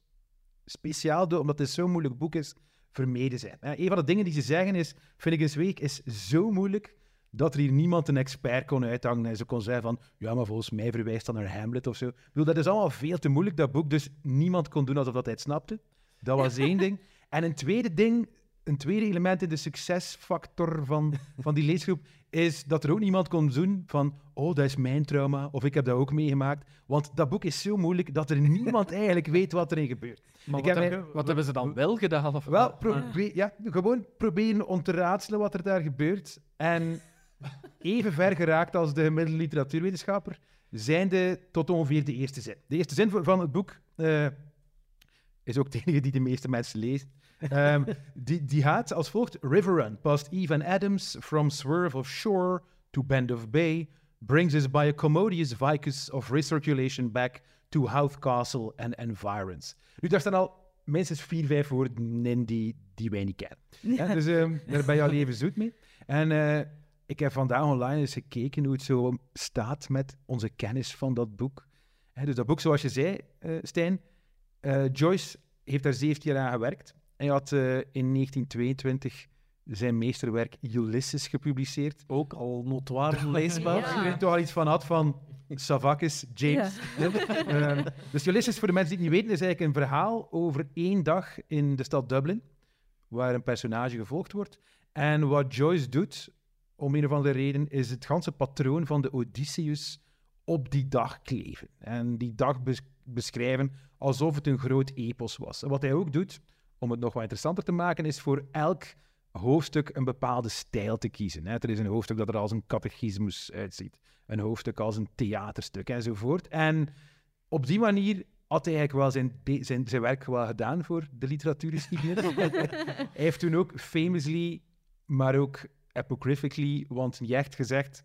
speciaal door, omdat het zo'n moeilijk boek is, vermeden zijn. Een van de dingen die ze zeggen is, Finnegan's Week is zo moeilijk dat er hier niemand een expert kon uithangen en ze kon zeggen van, ja, maar volgens mij verwijst dat naar Hamlet of zo. Ik bedoel, dat is allemaal veel te moeilijk, dat boek, dus niemand kon doen alsof dat hij het snapte. Dat was één ding. En een tweede ding, een tweede element in de succesfactor van, van die leesgroep, is dat er ook niemand kon doen van, oh, dat is mijn trauma, of ik heb dat ook meegemaakt. Want dat boek is zo moeilijk dat er niemand eigenlijk weet wat erin gebeurt. Maar Ik wat, heb heb- wat hebben ze dan wel gedaan? Of, Wel, probeer, ja, gewoon proberen om te raadselen wat er daar gebeurt. En even ver geraakt als de gemiddelde literatuurwetenschapper, zijnde tot ongeveer de eerste zin. De eerste zin van het boek eh, is ook de enige die de meeste mensen lezen. Ehm, die, die gaat als volgt: River Run, past Eve Adams, from swerve of shore to bend of bay, brings us by a commodious vicus of recirculation back to Houth Castle and environs. Nu, daar staan al minstens vier, vijf woorden in die, die wij niet kennen. Dus ehm, daar ben je al even zoet mee. En eh, ik heb vandaag online eens gekeken hoe het zo staat met onze kennis van dat boek. Dus dat boek, zoals je zei, eh Stijn, eh, Joyce heeft daar 17 jaar aan gewerkt. Hij had eh, in 1922 zijn meesterwerk Ulysses gepubliceerd. Ook al notoir leesbaar. Ja. Als je er toch al iets van had van Savakis, James. Ehm, dus Ulysses, voor de mensen die het niet weten, is eigenlijk een verhaal over één dag in de stad Dublin, waar een personage gevolgd wordt. En wat Joyce doet, om een of andere reden, is het ganse patroon van de Odysseus op die dag kleven. En die dag bes- beschrijven alsof het een groot epos was. En wat hij ook doet, om het nog wat interessanter te maken, is voor elk hoofdstuk een bepaalde stijl te kiezen. hè. Er is een hoofdstuk dat er als een catechismus uitziet, een hoofdstuk als een theaterstuk enzovoort. En op die manier had hij eigenlijk wel zijn, zijn, zijn werk wel gedaan voor de literatuurgeschiedenis. hij heeft toen ook famously, maar ook apocryphically, want niet echt gezegd,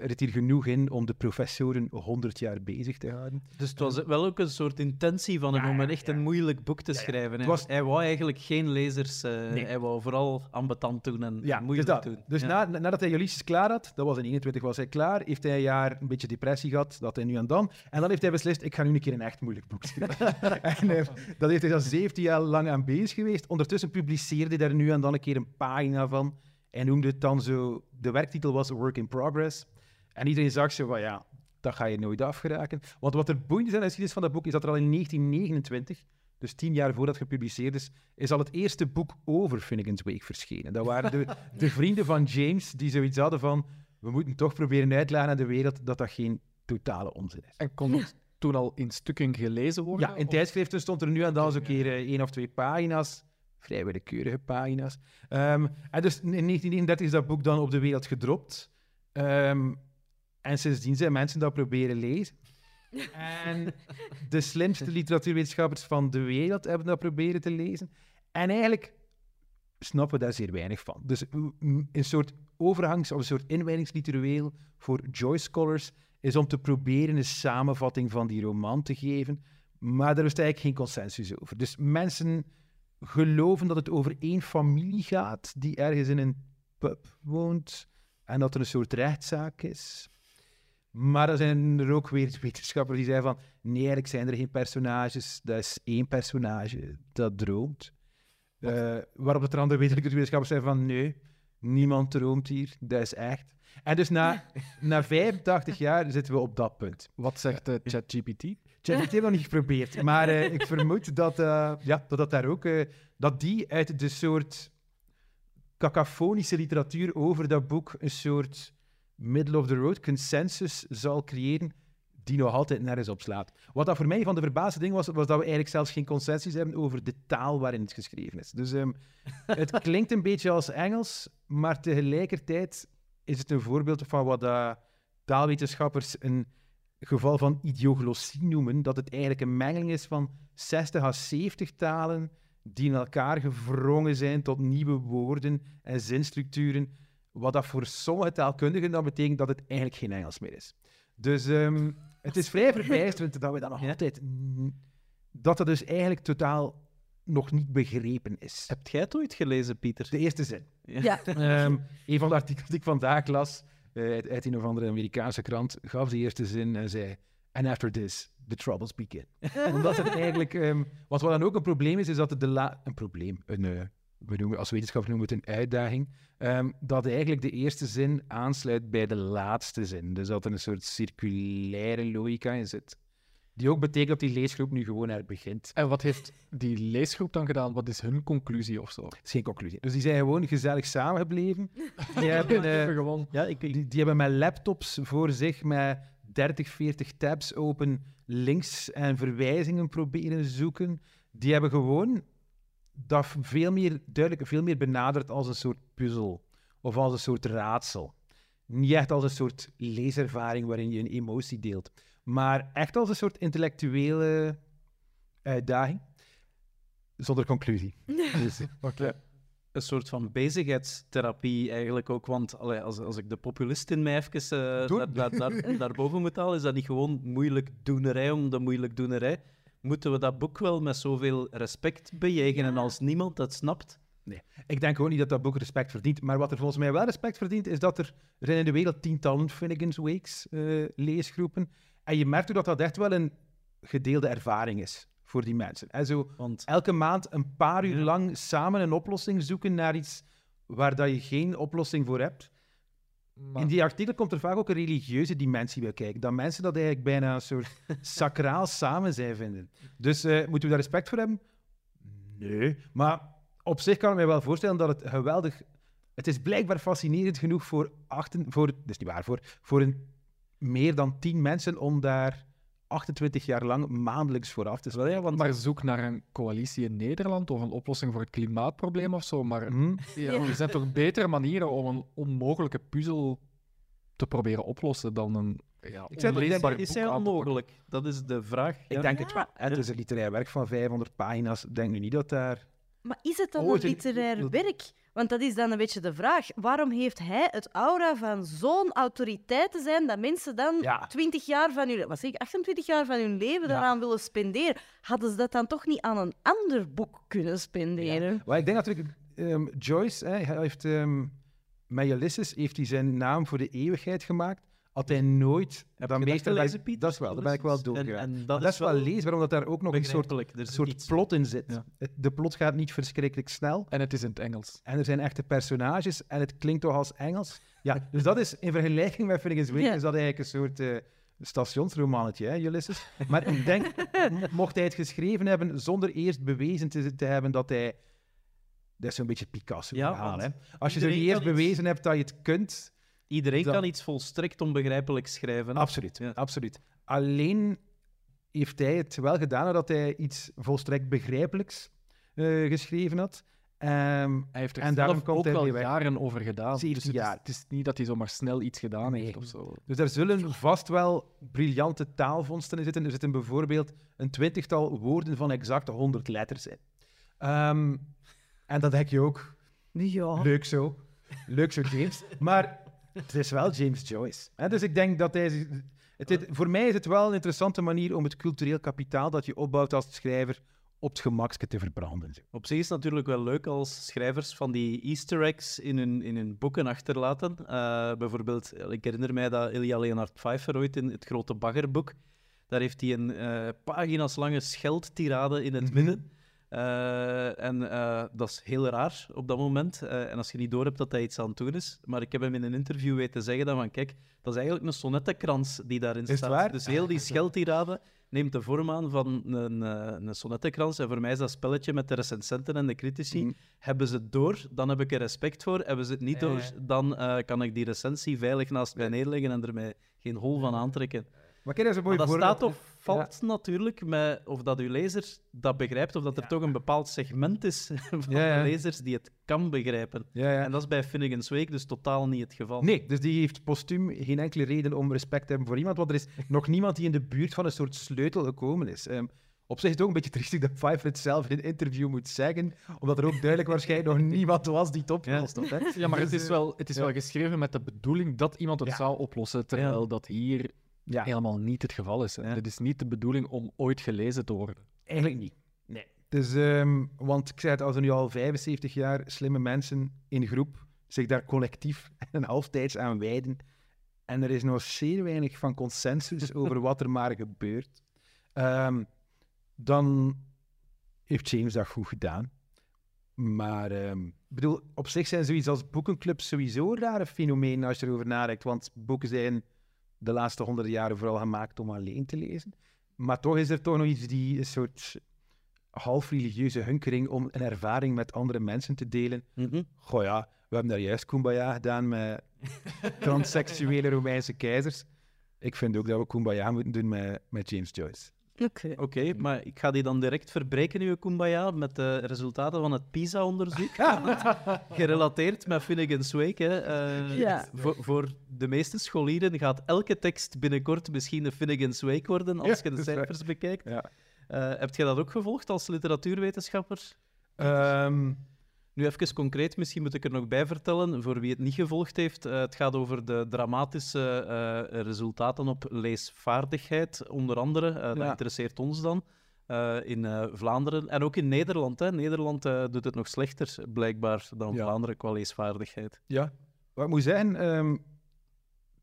er zit hier genoeg in om de professoren 100 jaar bezig te houden. Dus het was wel ook een soort intentie van hem Ja, om een echt een moeilijk boek te schrijven. Hij, was- hij wou eigenlijk geen lezers, eh, Nee. hij wou vooral ambetant doen en dus, moeilijk dat. doen. dus na, nadat hij Ulysses klaar had, dat was in 21 was hij klaar, heeft hij een jaar een beetje depressie gehad, dat hij nu en dan. En dan heeft hij beslist, ik ga nu een keer een echt moeilijk boek schrijven. en eh, dat heeft hij dan 17 jaar lang aan bezig geweest. Ondertussen publiceerde hij daar nu en dan een keer een pagina van. En noemde het dan zo, de werktitel was Work in Progress. En iedereen zag zo van, ja, dat ga je nooit afgeraken. Want wat er boeiend is aan de geschiedenis van dat boek, is dat er al in 1929, dus tien jaar voordat het gepubliceerd is, is al het eerste boek over Finnegan's Wake verschenen. Dat waren de, de vrienden van James die zoiets hadden van, we moeten toch proberen uitleggen aan de wereld dat dat geen totale onzin is. En kon het toen al in stukken gelezen worden? Ja, in Of- tijdschriften stond er nu en dan eens een keer eh, één of twee pagina's. Vrij willekeurige pagina's. Ehm, en dus in 1939 is dat boek dan op de wereld gedropt. Ehm, en sindsdien zijn mensen dat proberen lezen. En de slimste literatuurwetenschappers van de wereld hebben dat proberen te lezen. En eigenlijk snappen we daar zeer weinig van. Dus een soort overhangs- of een soort inwijdingsritueel voor Joyce scholars is om te proberen een samenvatting van die roman te geven. Maar daar is eigenlijk geen consensus over. Dus mensen geloven dat het over één familie gaat die ergens in een pub woont en dat er een soort rechtszaak is. Maar er zijn er ook weer wetenschappers die zeggen van nee, eigenlijk zijn er geen personages. Dat is één personage dat droomt. Eh, waarop de andere wetenschappers zeggen van nee, niemand droomt hier, dat is echt. En dus na, na 85 jaar zitten we op dat punt. Wat zegt de ChatGPT? Chat heeft het nog niet geprobeerd, maar eh, ik vermoed dat, ja, dat, dat daar ook, dat die uit de soort cacophonische literatuur over dat boek een soort middle-of-the-road consensus zal creëren die nog altijd nergens op slaat. Wat dat voor mij van de verbaasde ding was, was dat we eigenlijk zelfs geen consensus hebben over de taal waarin het geschreven is. Dus ehm, het klinkt een beetje als Engels, maar tegelijkertijd is het een voorbeeld van wat taalwetenschappers een geval van idioglossie noemen, dat het eigenlijk een mengeling is van 60 à 70 talen die in elkaar gevrongen zijn tot nieuwe woorden en zinstructuren, wat dat voor sommige taalkundigen dan betekent dat het eigenlijk geen Engels meer is. Dus ehm, het is vrij verbijsterend dat we dat nog altijd... dat dat dus eigenlijk totaal nog niet begrepen is. Heb jij het ooit gelezen, Pieter? De eerste zin. Ja. Ehm, een van de artikels die ik vandaag las, eh, uit, uit een of andere Amerikaanse krant, gaf de eerste zin en zei: And after this, the troubles begin. Omdat het eigenlijk, ehm, wat wat dan ook een probleem is, is dat het de la een probleem, een, eh, we noemen, als wetenschapper noemen we het een uitdaging, ehm, dat eigenlijk de eerste zin aansluit bij de laatste zin. Dus dat er een soort circulaire logica in zit. Die ook betekent dat die leesgroep nu gewoon er begint. En wat heeft die leesgroep dan gedaan? Wat is hun conclusie of zo? Dat is geen conclusie. Dus die zijn gewoon gezellig samengebleven. Die hebben, eh, gewoon. Ja, ik, Die, die hebben met laptops voor zich met 30, 40 tabs open links en verwijzingen proberen zoeken. Die hebben gewoon dat veel meer duidelijk, veel meer benaderd als een soort puzzel of als een soort raadsel. Niet echt als een soort leeservaring waarin je een emotie deelt, maar echt als een soort intellectuele uitdaging. Zonder conclusie. Dus, Oké. een soort van bezigheidstherapie eigenlijk ook. Want allee, als, als ik de populist in mij even eh, Doe. naar, naar, naar, naar boven moet halen, is dat niet gewoon moeilijk doenerij om de moeilijk doenerij. Moeten we dat boek wel met zoveel respect bejegenen als niemand dat snapt? Ik denk gewoon niet dat dat boek respect verdient. Maar wat er volgens mij wel respect verdient, is dat er, er in de wereld tientallen Finnegan's Wakes eh, leesgroepen. En je merkt ook dat dat echt wel een gedeelde ervaring is voor die mensen. En zo Want elke maand een paar uur lang samen een oplossing zoeken naar iets waar dat je geen oplossing voor hebt. Maar- In die artikel komt er vaak ook een religieuze dimensie bij kijken. Dat mensen dat eigenlijk bijna een soort sacraal samen zijn vinden. Dus eh, moeten we daar respect voor hebben? Nee. Maar op zich kan ik me wel voorstellen dat het geweldig... Het is blijkbaar fascinerend genoeg voor achten... Voor, dat is niet waar, voor, voor een, meer dan tien mensen om daar 28 jaar lang maandelijks voor af te wel, ja, want Maar zoek naar een coalitie in Nederland of een oplossing voor het klimaatprobleem of zo. Maar Hm? ja, er zijn toch betere manieren om een onmogelijke puzzel te proberen oplossen dan een ja, Ik zeg, onleesbaar is pakken. onmogelijk? Dat is de vraag. Ik ja. denk het wel. Het is een literair werk van 500 pagina's. Ik denk nu niet dat daar... Maar is het dan Oh, een literair werk? Want dat is dan een beetje de vraag. Waarom heeft hij het aura van zo'n autoriteit te zijn dat mensen dan Ja. 20 jaar van hun, wat zeg ik, 28 jaar van hun leven daaraan willen spenderen? Hadden ze dat dan toch niet aan een ander boek kunnen spenderen? Maar ik denk natuurlijk, ehm, Joyce, hè, hij heeft, Ulysses heeft hij zijn naam voor de eeuwigheid gemaakt. Had hij nooit... Heb dat je dat meester- gelezen, Pieter? Dat is wel, daar ben ik wel door En- dat Dat, is wel leesbaar, omdat daar ook nog een soort. Er een soort plot in zit. Ja. De plot gaat niet verschrikkelijk snel. En het is in het Engels. En er zijn echte personages en het klinkt toch als Engels. Ja, dus dat is in vergelijking met Finnegan's Wake Ja. is dat eigenlijk een soort eh, stationsromannetje, hè, Ulysses. Maar ik denk, mocht hij het geschreven hebben zonder eerst bewezen te, te hebben dat hij... Dat is zo'n beetje Picasso Ja, hè. Als je zo eerst bewezen hebt dat je het kunt... Iedereen Dat- kan iets volstrekt onbegrijpelijk schrijven. hè. Absoluut, Ja. absoluut. Alleen heeft hij het wel gedaan nadat hij iets volstrekt begrijpelijks eh, geschreven had. Ehm, Hij heeft er En daarom zelf komt ook hij wel niet weg. jaren over gedaan. 17 Dus het is-. Het is niet dat hij zomaar snel iets gedaan Nee. heeft of zo. Dus er zullen vast wel briljante taalvondsten in zitten. Er zitten bijvoorbeeld een twintigtal woorden van exact 100 letters in. Ehm, en dat denk je ook. Ja. Leuk zo. Leuk zo, James. Maar het is wel James Joyce. Hè? Dus ik denk dat hij... Het, voor mij is het wel een interessante manier om het cultureel kapitaal dat je opbouwt als schrijver op het gemakske te verbranden. Op zich is het natuurlijk wel leuk als schrijvers van die easter eggs in hun, in hun boeken achterlaten. Eh, bijvoorbeeld, ik herinner mij dat Ilja Leonard Pfeiffer ooit in het grote baggerboek, daar heeft hij een eh, pagina's lange scheldtirade in het Mhm. midden. Eh, en eh, dat is heel raar op dat moment. Eh, en als je niet door hebt dat hij iets aan het doen is. Maar ik heb hem in een interview weten zeggen dan van, kijk, dat is eigenlijk een sonnettenkrans die daarin het staat. waar? Dus heel die scheldtirade neemt de vorm aan van een, eh, een sonnettenkrans. En voor mij is dat spelletje met de recensenten en de critici. Mhm. Hebben ze het door, dan heb ik er respect voor. Hebben ze het niet door, dan eh, kan ik die recensie veilig naast mij neerleggen en er mij geen hol van aantrekken. Maar kijk, dat is een mooi Maar dat voorbeeld. staat of valt natuurlijk met of dat uw lezer dat begrijpt, of dat er toch een bepaald segment is van Ja, ja. de lezers die het kan begrijpen. Ja, ja. En dat is bij Finnegan's Wake dus totaal niet het geval. Nee, dus die heeft postuum geen enkele reden om respect te hebben voor iemand, want er is nog niemand die in de buurt van een soort sleutel gekomen is. Ehm, op zich is het ook een beetje triestig dat Pfeiffer het zelf in een interview moet zeggen, omdat er ook duidelijk waarschijnlijk nog niemand was die het opgelost had. Hè? Ja, maar het Dus, is eh, wel, het is ja. wel geschreven met de bedoeling dat iemand het Ja. zou oplossen, terwijl dat hier Ja, helemaal niet het geval is. Het is niet de bedoeling om ooit gelezen te worden. eigenlijk niet. Nee. Dus, ehm, want ik zei het, als er nu al 75 jaar slimme mensen in groep zich daar collectief en halftijds aan wijden, en er is nog zeer weinig van consensus over wat er maar gebeurt, ehm, dan heeft James dat goed gedaan. Maar ehm, ik bedoel, op zich zijn zoiets als boekenclubs sowieso rare fenomenen als je erover nadenkt. Want boeken zijn de laatste honderden jaren vooral gemaakt om alleen te lezen. Maar toch is er toch nog iets die een soort half religieuze hunkering om een ervaring met andere mensen te delen. Mhm. Goh ja, we hebben daar juist Kumbaya gedaan met transseksuele Romeinse keizers. Ik vind ook dat we Kumbaya moeten doen met, met James Joyce. Oké. Oké, maar ik ga die dan direct verbreken, uw Kumbaya, met de resultaten van het PISA-onderzoek. Gerelateerd met Finnegan's Wake. Hè. Eh, Ja. voor, voor de meeste scholieren gaat elke tekst binnenkort misschien een Finnegan's Wake worden, als Ja, je de cijfers bekijkt. Ja. Eh, heb jij dat ook gevolgd als literatuurwetenschapper? Ehm, Nu even concreet, misschien moet ik er nog bij vertellen, voor wie het niet gevolgd heeft. eh, het gaat over de dramatische eh, resultaten op leesvaardigheid, onder andere. Eh, dat Ja. interesseert ons dan. in Vlaanderen en ook in Nederland. Hè. Nederland doet het nog slechter, blijkbaar, dan Ja. Vlaanderen qua leesvaardigheid. Ja, wat moet zeggen, ehm,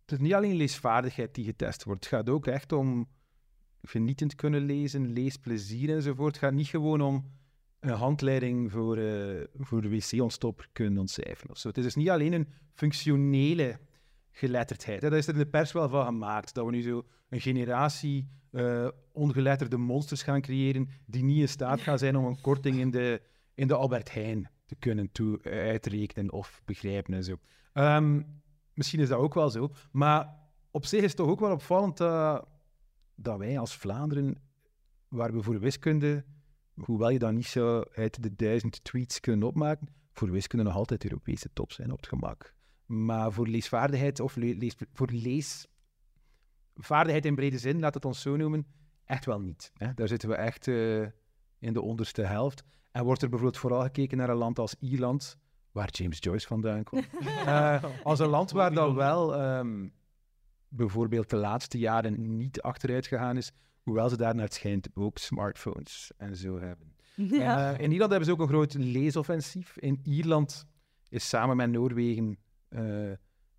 het is niet alleen leesvaardigheid die getest wordt. Het gaat ook echt om genietend kunnen lezen, leesplezier enzovoort. Het gaat niet gewoon om een handleiding voor, eh, voor de wc-ontstopper kunnen ontcijferen of zo. Het is dus niet alleen een functionele geletterdheid. Hè. Dat is er in de pers wel van gemaakt, dat we nu zo een generatie eh, ongeletterde monsters gaan creëren die niet in staat gaan zijn om een korting in de, in de Albert Heijn te kunnen eh, uitrekenen of begrijpen en zo. Ehm, misschien is dat ook wel zo, maar op zich is het toch ook wel opvallend dat wij als Vlaanderen, waar we voor wiskunde, hoewel je dat niet zo uit de duizend tweets kunnen opmaken, voor wiskunde nog altijd Europese top zijn op het gemak. Maar voor leesvaardigheid of le- lees, voor leesvaardigheid in brede zin, laat het ons zo noemen, echt wel niet. Hè? Daar zitten we echt eh, in de onderste helft. En wordt er bijvoorbeeld vooral gekeken naar een land als Ierland, waar James Joyce vandaan komt. Eh, als een land waar dan wel ehm, bijvoorbeeld de laatste jaren niet achteruit gegaan is, hoewel ze daar naar het schijnt ook smartphones en zo hebben. Ja. Eh, in Ierland hebben ze ook een groot leesoffensief. In Ierland is samen met Noorwegen eh,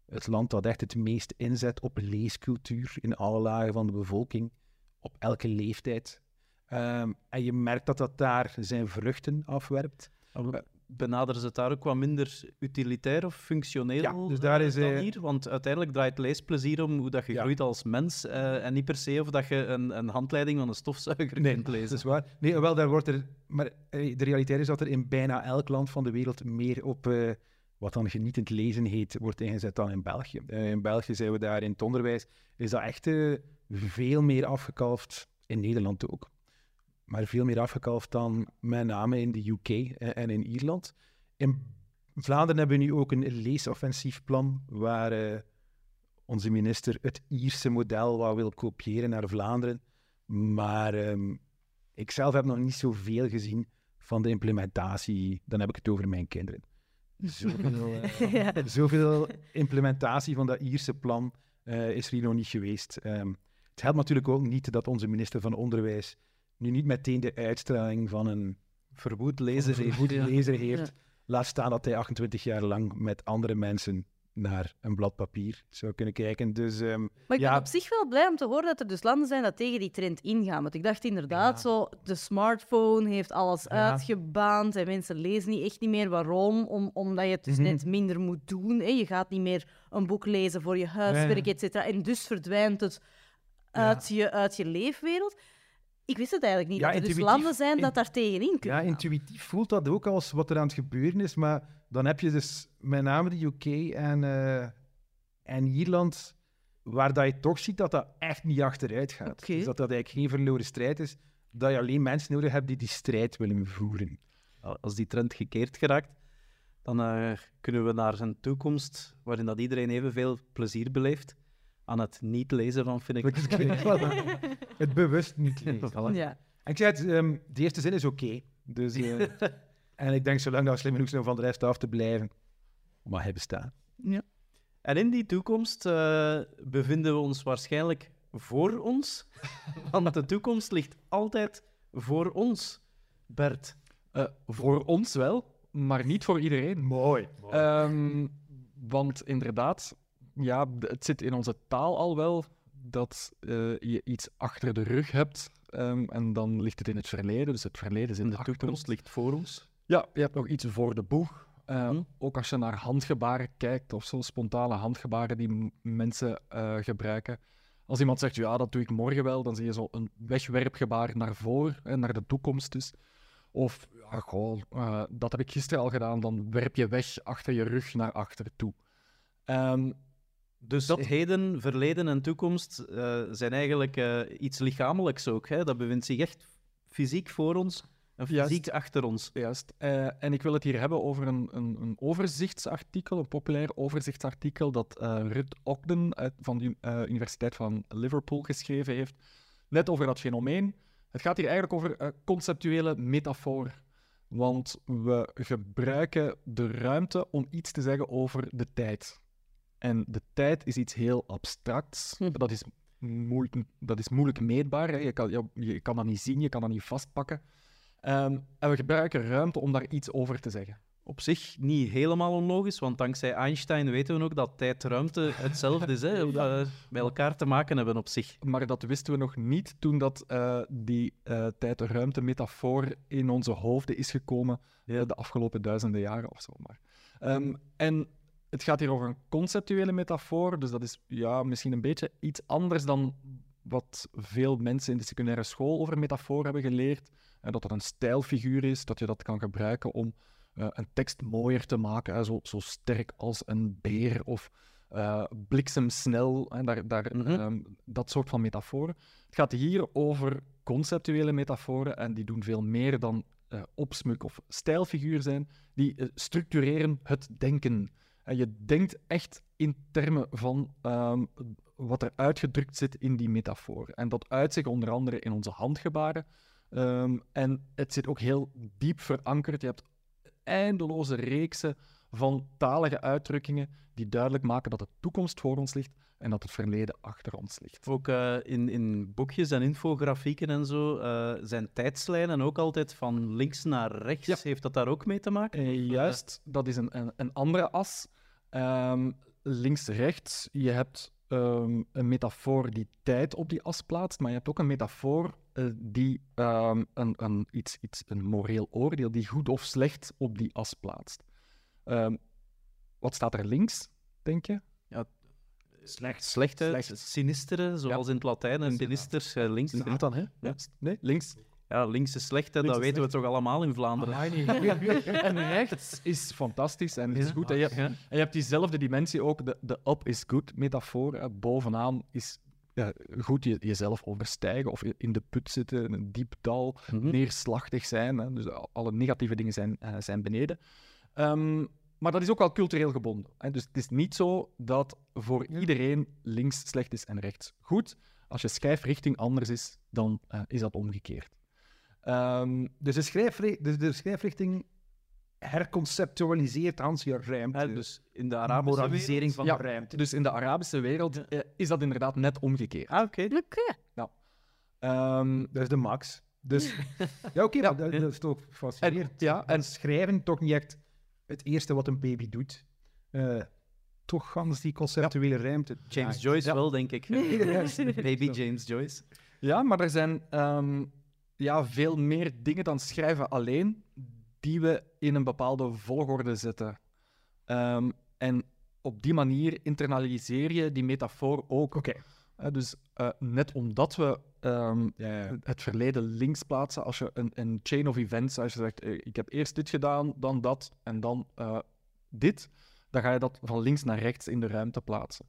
het land dat echt het meest inzet op leescultuur in alle lagen van de bevolking, op elke leeftijd. Ehm, en je merkt dat dat daar zijn vruchten afwerpt. Benaderen ze het daar ook wat minder utilitair of functioneel Ja, dus daar is, dan eh, hier? Want uiteindelijk draait leesplezier om hoe dat je Ja. groeit als mens eh, en niet per se of dat je een, een handleiding van een stofzuiger Nee, kunt lezen. Dat is waar. Nee, wel, daar wordt er... Maar eh, de realiteit is dat er in bijna elk land van de wereld meer op wat dan genietend lezen heet, wordt ingezet dan in België. In België zijn we daar in het onderwijs, is dat echt veel meer afgekalfd. In Nederland ook. Maar veel meer afgekalfd dan met name in de UK en, en in Ierland. In Vlaanderen hebben we nu ook een leesoffensief plan, waar eh, onze minister het Ierse model wat wil kopiëren naar Vlaanderen. Maar ehm, ik zelf heb nog niet zoveel gezien van de implementatie. Dan heb ik het over mijn kinderen. Zoveel, eh, Ja. zoveel implementatie van dat Ierse plan eh, is er hier nog niet geweest. Ehm, het helpt natuurlijk ook niet dat onze minister van Onderwijs nu niet meteen de uitstraling van een Verwoed lezer een heeft. Ja. lezer heeft. Laat staan dat hij 28 jaar lang met andere mensen naar een blad papier zou kunnen kijken. Dus ehm, Maar ik Ja. ben op zich wel blij om te horen dat er dus landen zijn dat tegen die trend ingaan. Want ik dacht inderdaad, zo, de smartphone heeft alles Ja. uitgebaand en mensen lezen niet echt niet meer. Waarom? Om, omdat je het dus Mhm. net minder moet doen. Hè. Je gaat niet meer een boek lezen voor je huiswerk, Ja. et cetera. En dus verdwijnt het uit, je, uit je leefwereld. Ik wist het eigenlijk niet, Ja, dat er dus landen zijn dat daar tegenin ja, kunnen gaan. intuïtief voelt dat ook als wat er aan het gebeuren is. Maar dan heb je dus met name de UK en, eh, en Ierland, waar dat je toch ziet dat dat echt niet achteruit gaat. Oké. Dus dat dat eigenlijk geen verloren strijd is. Dat je alleen mensen nodig hebt die die strijd willen voeren. Als die trend gekeerd geraakt, dan eh, kunnen we naar een toekomst waarin dat iedereen evenveel plezier beleeft aan het niet lezen van Finnegan's Wake. het bewust niet. Ja. En ik zei het, ehm, de eerste zin is oké. Dus, eh, en ik denk, zolang dat slim genoeg zijn om van de rest af te blijven, mag hij bestaan. En in die toekomst eh, bevinden we ons waarschijnlijk voor ons, want de toekomst ligt altijd voor ons, Bert. Eh, voor ons wel, maar niet voor iedereen. Mooi. Ehm, want inderdaad, ja, het zit in onze taal al wel dat eh, je iets achter de rug hebt. ehm, en dan ligt het in het verleden. Dus het verleden is in En de, de toekomst. ligt voor ons. Ja, je hebt nog iets voor de boeg. Eh, Hm. Ook als je naar handgebaren kijkt, of zo spontane handgebaren die mensen eh, gebruiken. Als iemand zegt, ja, dat doe ik morgen wel, dan zie je zo een wegwerpgebaar naar voren, hè, naar de toekomst dus. Of, ja, goh, dat heb ik gisteren al gedaan, dan werp je weg achter je rug naar achter toe. Ehm, Dus Dat- heden, verleden en toekomst eh, zijn eigenlijk eh, iets lichamelijks ook. Hè? Dat bevindt zich echt fysiek voor ons en Juist. fysiek achter ons. Juist. Eh, en ik wil het hier hebben over een, een, een overzichtsartikel, een populair overzichtsartikel dat Ruth Ogden uit, van de Universiteit van Liverpool geschreven heeft. Net over dat fenomeen. Het gaat hier eigenlijk over conceptuele metafoor. Want we gebruiken de ruimte om iets te zeggen over de tijd. En de tijd is iets heel abstracts. Hm. Dat, is moeilijk, dat is moeilijk meetbaar. Hè. Je, kan, je, je kan dat niet zien, je kan dat niet vastpakken. Ehm, en we gebruiken ruimte om daar iets over te zeggen. Op zich niet helemaal onlogisch, want dankzij Einstein weten we ook dat tijd-ruimte hetzelfde is. Hè? Hoe dat we bij elkaar te maken hebben op zich. Maar dat wisten we nog niet toen dat, eh, die eh tijd-ruimte-metafoor in onze hoofden is gekomen eh, de afgelopen duizenden jaren of zo. Maar. Ehm, en het gaat hier over een conceptuele metafoor, dus dat is ja, misschien een beetje iets anders dan wat veel mensen in de secundaire school over metafoor hebben geleerd. En dat het een stijlfiguur is, dat je dat kan gebruiken om eh, een tekst mooier te maken, hè, zo, zo sterk als een beer of eh, bliksemsnel, hè, daar, daar, Mhm. ehm, dat soort van metaforen. Het gaat hier over conceptuele metaforen en die doen veel meer dan eh, opsmuk of stijlfiguur zijn. Die structureren het denken. En je denkt echt in termen van ehm, wat er uitgedrukt zit in die metafoor. En dat uit zich onder andere in onze handgebaren. Ehm, en het zit ook heel diep verankerd. Je hebt eindeloze reeksen van talige uitdrukkingen die duidelijk maken dat de toekomst voor ons ligt en dat het verleden achter ons ligt. Ook eh, in, in boekjes en infografieken en zo eh, zijn tijdslijnen ook altijd van links naar rechts. Ja. Heeft dat daar ook mee te maken? Eh, juist, dat is een, een, een andere as. Ehm, Links-rechts, je hebt ehm, een metafoor die tijd op die as plaatst, maar je hebt ook een metafoor eh, die ehm, een, een, iets, iets, een moreel oordeel, die goed of slecht op die as plaatst. Ehm, wat staat er links, denk je? Slecht. Slecht, hè? Slecht. Sinistere, zoals in het Latijn. En sinister, eh, links. Satan, hè? Nee, links. Ja, links is slecht, hè, Links dat is weten we toch allemaal in Vlaanderen. en rechts is fantastisch en het is goed. En je, hebt, en je hebt diezelfde dimensie ook, de, de up is good metafoor. hè. Bovenaan is ja, goed je, jezelf overstijgen of in de put zitten, in een diep dal, Mhm. neerslachtig zijn. Hè. Dus al- alle negatieve dingen zijn, eh, zijn beneden. Ehm, maar dat is ook wel cultureel gebonden. Hè. Dus het is niet zo dat voor iedereen links slecht is en rechts goed. Als je schijfrichting anders is, dan eh, is dat omgekeerd. Ehm, Dus de, schrijfri- dus de schrijfrichting herconceptualiseert Hans je ruimte. Dus in de Arabische moralisering van Ja, de ruimte. Dus in de Arabische wereld eh, is dat inderdaad net omgekeerd. Ah, oké. Ehm, Dat is de max. Dus, ja, oké, dat, dat is toch fascinerend. en, ja, en En schrijven toch niet echt het eerste wat een baby doet. Eh, toch gans die conceptuele ruimte. James Ja, Joyce ja. wel, denk ik. Baby James Joyce. Ja, maar er zijn ehm, ja, veel meer dingen dan schrijven alleen die we in een bepaalde volgorde zetten. Ehm, en op die manier internaliseer je die metafoor ook. Oké. Eh, dus eh, net omdat we ehm, Ja, ja. het verleden links plaatsen, als je een, een chain of events, als je zegt, eh, ik heb eerst dit gedaan, dan dat en dan dit, dan ga je dat van links naar rechts in de ruimte plaatsen.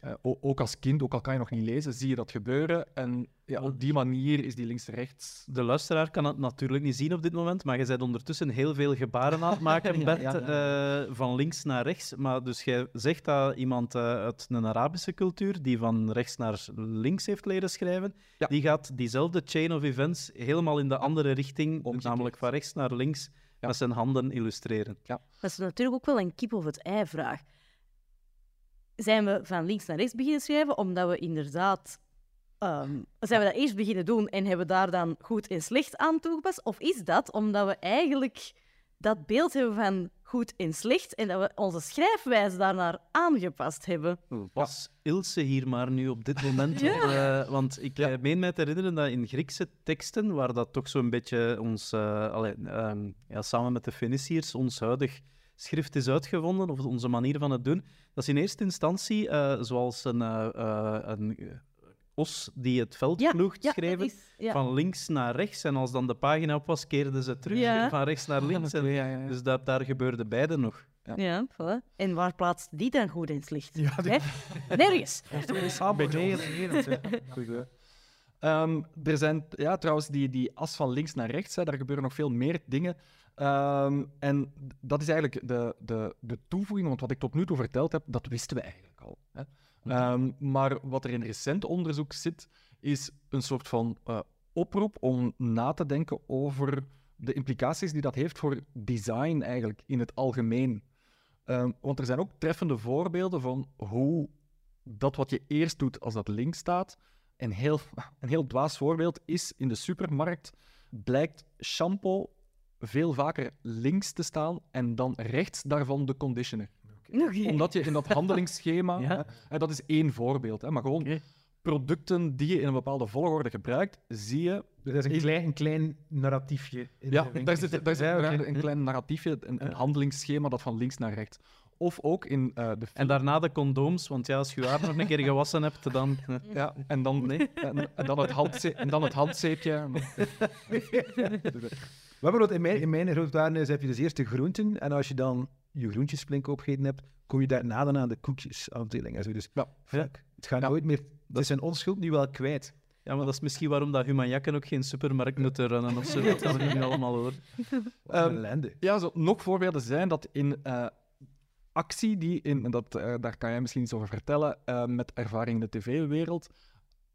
Eh, ook als kind, ook al kan je nog niet lezen, zie je dat gebeuren. En ja, op die manier is die links-rechts. De luisteraar kan het natuurlijk niet zien op dit moment, maar je bent ondertussen heel veel gebaren aan het maken, Bert, ja, eh, van links naar rechts. Maar dus jij zegt dat iemand eh, uit een Arabische cultuur, die van rechts naar links heeft leren schrijven, Ja. die gaat diezelfde chain of events helemaal in de andere richting, Omgekeerd. namelijk van rechts naar links, Ja. met zijn handen illustreren. Dat is natuurlijk ook wel een kip of het ei vraag. Zijn we van links naar rechts beginnen schrijven omdat we inderdaad... ehm, zijn we dat eerst beginnen doen en hebben daar dan goed en slecht aan toegepast? Of is dat omdat we eigenlijk dat beeld hebben van goed en slecht en dat we onze schrijfwijze daarnaar aangepast hebben? Was Ilse hier maar nu op dit moment? Ja. Eh, want ik Ja. eh, meen mij te herinneren dat in Griekse teksten, waar dat toch zo'n beetje ons, allee, ehm, ja, samen met de Feniciërs, ons huidig schrift is uitgevonden, of onze manier van het doen, dat ze in eerste instantie, eh, zoals een, eh, eh, een os die het veld Ja, ploegt ja, schreven. is- ja. Van links naar rechts. En als dan de pagina op was, keerden ze terug Ja. van rechts naar links. En, Ja, ja, ja. Dus dat, daar gebeurde beide nog. Ja, voilà. En waar plaatst die dan goed in het licht? Ja, die- Hè? Nergens. Is- Goed, er zijn ja, trouwens die, die as van links naar rechts, hè, daar gebeuren nog veel meer dingen. Ehm, en dat is eigenlijk de, de, de toevoeging, want wat ik tot nu toe verteld heb, dat wisten we eigenlijk al. Hè. Ehm, maar wat er in recent onderzoek zit, is een soort van eh, oproep om na te denken over de implicaties die dat heeft voor design eigenlijk in het algemeen. Ehm, want er zijn ook treffende voorbeelden van hoe dat wat je eerst doet als dat links staat, een heel, een heel dwaas voorbeeld is in de supermarkt blijkt shampoo veel vaker links te staan en dan rechts daarvan de conditioner. Omdat je in dat handelingsschema, Ja. hè, hè, dat is één voorbeeld, hè, maar gewoon producten die je in een bepaalde volgorde gebruikt, zie je Dus dat is een klein, een klein narratiefje. in Ja, daar zit, daar zit Ja, een klein narratiefje, een, een handelingsschema dat van links naar rechts. Of ook in eh, de En daarna de condooms, want ja, als je je haar nog een keer gewassen hebt, dan... eh, Ja, en dan, Nee. en, en dan, het, handze en dan het handzeepje. Maar bijvoorbeeld in mijn, in mijn grootwaarden heb je dus eerst de groenten. En als je dan je groentjesplink opgegeten hebt, kom je daarna dan aan de koekjesafdeling. En zo. Dus Ja. fuck, het gaat Ja. nooit meer... Het is zijn onschuld nu wel kwijt. Ja, maar dat is misschien waarom dat Humanjakken ook geen supermarkt moeten runnen of zo. Dat hebben we nu allemaal hoor. Ja, zo, nog voorbeelden zijn dat in eh, actie, die in, en dat, eh, daar kan jij misschien iets over vertellen, eh, met ervaring in de tv-wereld,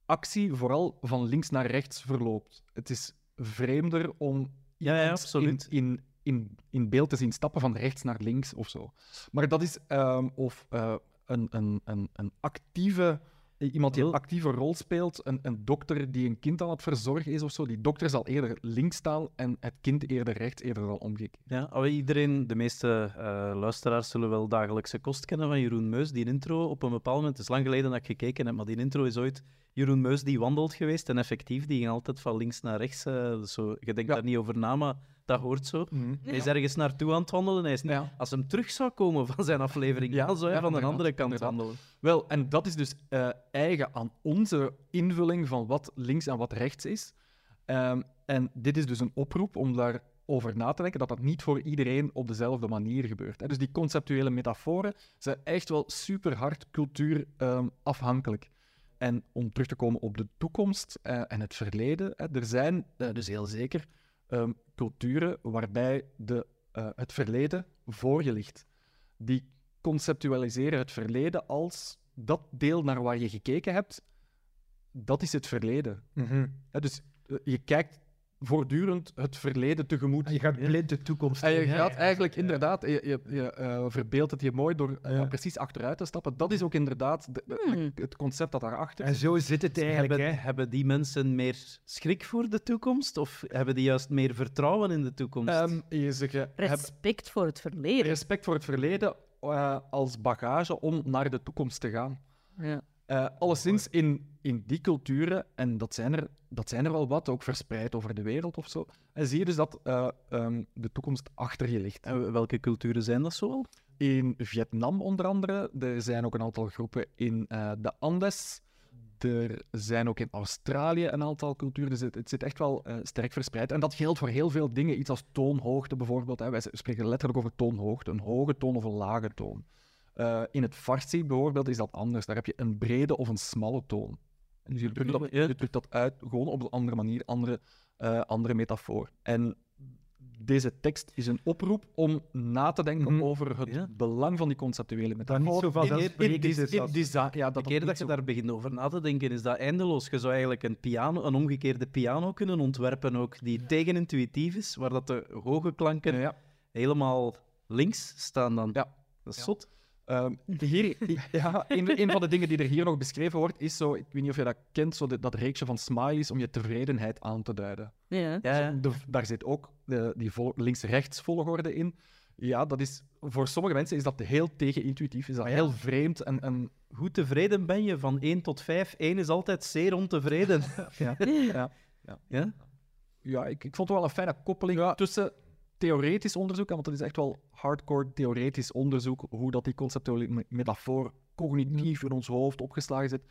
actie vooral van links naar rechts verloopt. Het is vreemder om Ja, absoluut. In, in, in, in beeld te zien stappen van rechts naar links of zo. Maar dat is, ehm, of eh, een, een, een, een actieve, iemand die een actieve rol speelt, een, een dokter die een kind aan het verzorgen is of zo, die dokter zal eerder links staan en het kind eerder rechts, eerder dan omgekeerd. Ja, iedereen, de meeste eh, luisteraars zullen wel dagelijkse kost kennen van Jeroen Meus. Die intro, op een bepaald moment, het is lang geleden dat ik gekeken heb, maar die intro is ooit Jeroen Meus die wandelt geweest. En effectief, die ging altijd van links naar rechts. eh, zo, je denkt Ja. daar niet over na, maar dat hoort zo. Hij is ergens naartoe aan het wandelen. Hij is, Ja. Als hem terug zou komen van zijn aflevering, Ja, dan zou hij ja, van de andere kant inderdaad. wandelen. Wel, en dat is dus eh, eigen aan onze invulling van wat links en wat rechts is. Ehm, en dit is dus een oproep om daarover na te denken dat dat niet voor iedereen op dezelfde manier gebeurt. Hè. Dus die conceptuele metaforen zijn echt wel super hard cultuurafhankelijk. en om terug te komen op de toekomst eh, en het verleden, hè, er zijn eh, dus heel zeker ehm, culturen waarbij de, eh, het verleden voor je ligt. Die conceptualiseren het verleden als dat deel naar waar je gekeken hebt, dat is het verleden. Mhm. Dus eh, je kijkt voortdurend het verleden tegemoet. En je gaat blind de toekomst En je in. gaat eigenlijk inderdaad, je, je, je eh, verbeeldt het je mooi door Ja. precies achteruit te stappen. Dat is ook inderdaad de- de- Hmm. het concept dat daarachter En zit. zo zit het eigenlijk. Hebben, Hè. hebben die mensen meer schrik voor de toekomst? Of hebben die juist meer vertrouwen in de toekomst? Ehm, je zegt, Respect voor het verleden. respect voor het verleden eh, als bagage om naar de toekomst te gaan. Ja. Eh alleszins in, in die culturen, en dat zijn, er, dat zijn er wel wat, ook verspreid over de wereld of zo, en zie je dus dat eh, ehm, de toekomst achter je ligt. En welke culturen zijn dat zoal? In Vietnam onder andere, er zijn ook een aantal groepen in eh, de Andes, er zijn ook in Australië een aantal culturen, dus het, het zit echt wel eh, sterk verspreid. En dat geldt voor heel veel dingen, iets als toonhoogte bijvoorbeeld. Hè. Wij spreken letterlijk over toonhoogte, een hoge toon of een lage toon. Eh, in het Farsi bijvoorbeeld is dat anders. Daar heb je een brede of een smalle toon. En dus je drukt dat, je drukt dat uit gewoon op een andere manier, andere, eh, andere metafoor. En deze tekst is een oproep om na te denken Mhm. over het Ja. belang van die conceptuele Dat metafoor. niet zo in- vanzelfsprekend in, is in, design. Ja, De dat keer dat dat je zo- daar begint over na te denken, is dat eindeloos. Je zou eigenlijk een, piano, een omgekeerde piano kunnen ontwerpen ook, die tegenintuïtief is, waar dat de hoge klanken Ja. helemaal links staan dan. Ja. Dat is Ja. zot. Ehm, hier, ja, een, een van de dingen die er hier nog beschreven wordt, is zo, ik weet niet of je dat kent, zo de- dat reeksje van smileys om je tevredenheid aan te duiden. Ja. Ja, ja. De- daar zit ook de, die vol- links-rechts volgorde in. Ja, dat is, voor sommige mensen is dat heel tegenintuïtief, is dat heel vreemd. En, en Hoe tevreden ben je van 1 tot 5? 1 is altijd zeer ontevreden. ja, ja? ja, ik, ik vond het wel een fijne koppeling tussen theoretisch onderzoek, want het is echt wel hardcore theoretisch onderzoek, hoe dat die conceptuele me- metafoor cognitief in ons hoofd opgeslagen zit,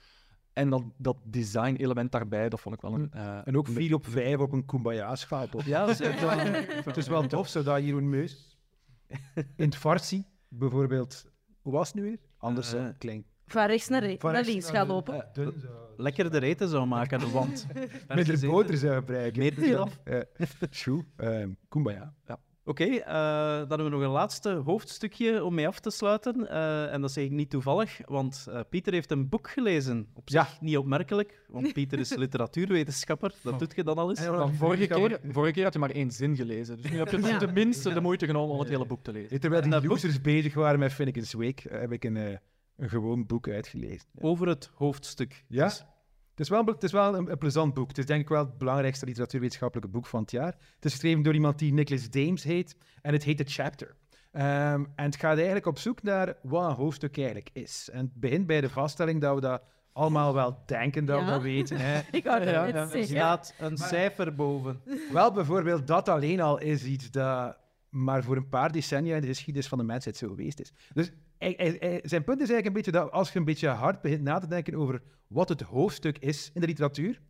En dat, dat design-element daarbij, dat vond ik wel een... eh, En ook 4 op 5 op een Kumbaya-schaal. toch? Ja, Het is wel- het is wel tof, zodat Jeroen Meus in het Farsi bijvoorbeeld... Hoe was het nu weer? Anders uh, klein. Van rechts naar, re- Van naar rechts links naar gaan de- lopen. dun zo. lekker de reten zou maken, want... Met de boter zou gebruiken. Meer pilaf. Ja. Schoe, ehm, Kumbaya. Ja. Oké, eh, dan hebben we nog een laatste hoofdstukje om mee af te sluiten. Eh, en dat zeg ik niet toevallig, want eh, Pieter heeft een boek gelezen. Op zich Ja. niet opmerkelijk, want Pieter is literatuurwetenschapper. Dat doet je dan al eens. Maar vorige, keer, vorige keer had je maar één zin gelezen. Dus nu heb je Ja. tenminste de moeite genomen om het hele boek te lezen. Terwijl die dat boek- losers bezig waren met Finnegan's Wake, eh, heb ik een, eh, een gewoon boek uitgelezen. Over het hoofdstuk. Ja? Dus Het is wel, het is wel een, een plezant boek. Het is denk ik wel het belangrijkste literatuurwetenschappelijke boek van het jaar. Het is geschreven door iemand die Nicholas Dames heet. En het heet The Chapter. Ehm, en het gaat eigenlijk op zoek naar wat een hoofdstuk eigenlijk is. En het begint bij de vaststelling dat we dat allemaal wel denken dat we dat weten. Hè. Ik dat Ja, ja. er staat een cijfer boven. Wel, bijvoorbeeld, dat alleen al is iets dat maar voor een paar decennia in de geschiedenis van de mensheid zo geweest is. Dus zijn punt is eigenlijk een beetje dat als je een beetje hard begint na te denken over wat het hoofdstuk is in de literatuur,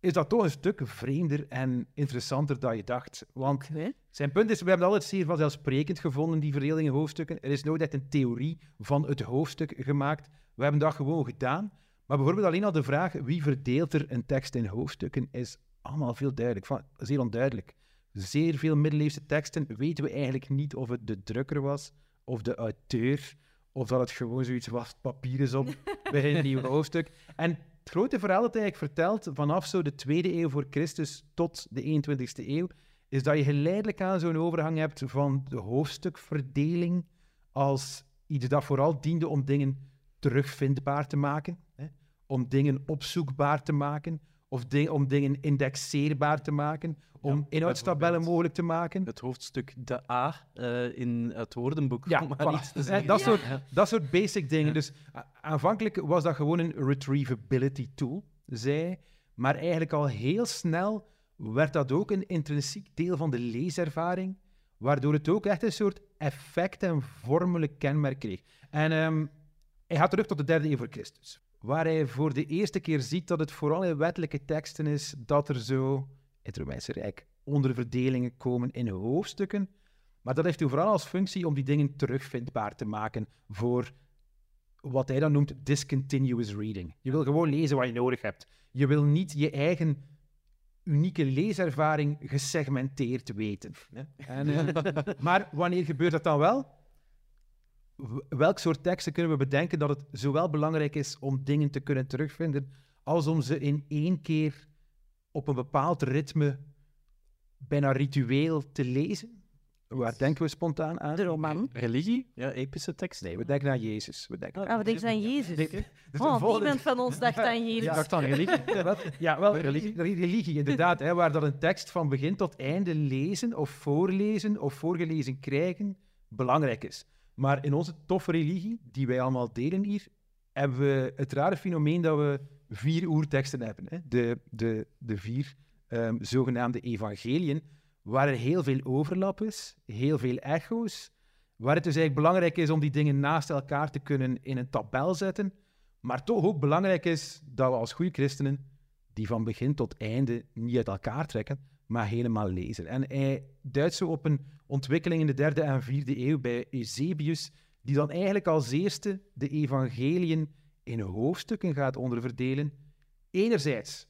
is dat toch een stuk vreemder en interessanter dan je dacht. Want zijn punt is, we hebben altijd zeer vanzelfsprekend gevonden, die verdeling in hoofdstukken. Er is nooit echt een theorie van het hoofdstuk gemaakt. We hebben dat gewoon gedaan. Maar bijvoorbeeld alleen al de vraag, wie verdeelt er een tekst in hoofdstukken, is allemaal veel duidelijk. Van, zeer onduidelijk. Zeer veel middeleeuwse teksten weten we eigenlijk niet of het de drukker was, of de auteur, of dat het gewoon zoiets was, papier is op bij een nieuw hoofdstuk. En het grote verhaal dat hij eigenlijk vertelt, vanaf zo de tweede eeuw voor Christus tot de 21ste eeuw, is dat je geleidelijk aan zo'n overgang hebt van de hoofdstukverdeling als iets dat vooral diende om dingen terugvindbaar te maken, hè? om dingen opzoekbaar te maken, of om dingen indexeerbaar te maken, om inhoudstabellen mogelijk te maken. Het hoofdstuk de A eh, in het woordenboek. Ja, om maar voilà. iets te Hè, zeggen. dat, Ja. soort, dat soort basic dingen. Dus aanvankelijk was dat gewoon een retrievability tool, zei. Maar eigenlijk al heel snel werd dat ook een intrinsiek deel van de leeservaring, waardoor het ook echt een soort effect en vormelijk kenmerk kreeg. En ehm, hij gaat terug tot de derde eeuw voor Christus, waar hij voor de eerste keer ziet dat het vooral in wettelijke teksten is dat er zo in het Romeinse Rijk onderverdelingen komen in hoofdstukken, maar dat heeft hij vooral als functie om die dingen terugvindbaar te maken voor wat hij dan noemt discontinuous reading. Je wil gewoon lezen wat je nodig hebt. Je wil niet je eigen unieke leeservaring gesegmenteerd weten. En, eh, maar wanneer gebeurt dat dan wel? Welk soort teksten kunnen we bedenken dat het zowel belangrijk is om dingen te kunnen terugvinden, als om ze in één keer op een bepaald ritme, bijna ritueel, te lezen? Waar denken we spontaan aan? De roman. Religie? Ja, epische tekst. Nee, we denken aan Jezus. We denken Ah, we denken aan Jezus. Dus Oh, volgende- niemand van ons dacht aan Jezus. Ik dacht aan religie. Ja, wel, ja, religie. religie, inderdaad. Hè, waar dat een tekst van begin tot einde lezen of voorlezen of voorgelezen krijgen belangrijk is. Maar in onze toffe religie, die wij allemaal delen hier, hebben we het rare fenomeen dat we vier oerteksten hebben. Hè? De, de, de vier ehm, zogenaamde evangeliën, waar er heel veel overlap is, heel veel echo's, waar het dus eigenlijk belangrijk is om die dingen naast elkaar te kunnen in een tabel zetten, maar toch ook belangrijk is dat we als goede christenen die van begin tot einde niet uit elkaar trekken, maar helemaal lezen. En hij duidt zo op een ontwikkeling in de derde en vierde eeuw bij Eusebius, die dan eigenlijk als eerste de evangeliën in hoofdstukken gaat onderverdelen. Enerzijds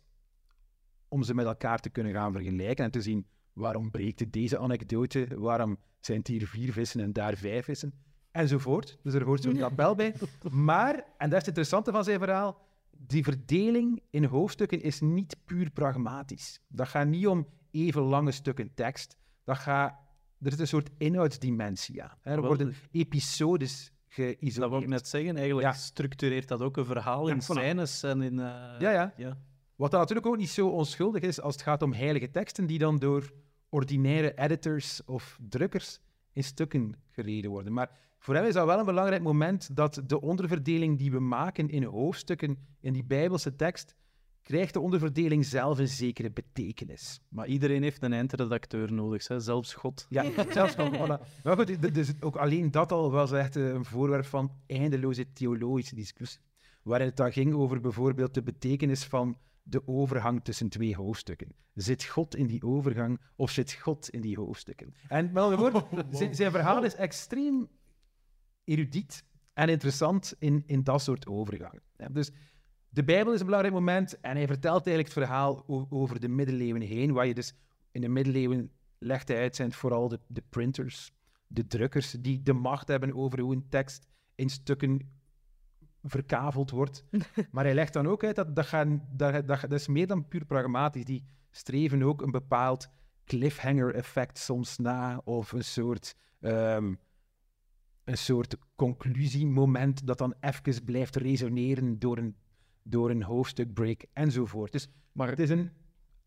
om ze met elkaar te kunnen gaan vergelijken en te zien waarom breekt deze anekdote, waarom zijn het hier vier vissen en daar vijf vissen, enzovoort. Dus er hoort zo'n tabel bij. Maar, en dat is het interessante van zijn verhaal, die verdeling in hoofdstukken is niet puur pragmatisch. Dat gaat niet om even lange stukken tekst. Dat gaat, er is een soort inhoudsdimensie aan. hè. Er worden episodes geïsoleerd. Dat wou ik net zeggen. Eigenlijk Ja. structureert dat ook een verhaal in scènes en in... eh, Ja, ja. ja. Wat dan natuurlijk ook niet zo onschuldig is als het gaat om heilige teksten die dan door ordinaire editors of drukkers in stukken gereden worden. Maar voor hem is dat wel een belangrijk moment dat de onderverdeling die we maken in hoofdstukken in die Bijbelse tekst, krijgt de onderverdeling zelf een zekere betekenis. Maar iedereen heeft een eindredacteur nodig, hè? zelfs God. Ja, zelfs voilà. Maar goed, dus ook alleen dat al was echt eh, een voorwerp van eindeloze theologische discussie. waarin het dan ging over bijvoorbeeld de betekenis van de overgang tussen twee hoofdstukken. Zit God in die overgang of zit God in die hoofdstukken? En met andere woorden, zijn, zijn verhaal is extreem erudiet en interessant in, in dat soort overgangen. Dus de Bijbel is een belangrijk moment en hij vertelt eigenlijk het verhaal over de middeleeuwen heen, waar je dus in de middeleeuwen legt hij uit, zijn vooral de, de printers, de drukkers, die de macht hebben over hoe een tekst in stukken verkaveld wordt. maar hij legt dan ook uit dat dat, gaan, dat, dat, dat is meer dan puur pragmatisch. Die streven ook een bepaald cliffhanger-effect soms na, of een soort, ehm, een soort conclusiemoment dat dan even blijft resoneren door een, door een hoofdstukbreak enzovoort. Dus Maar, het is een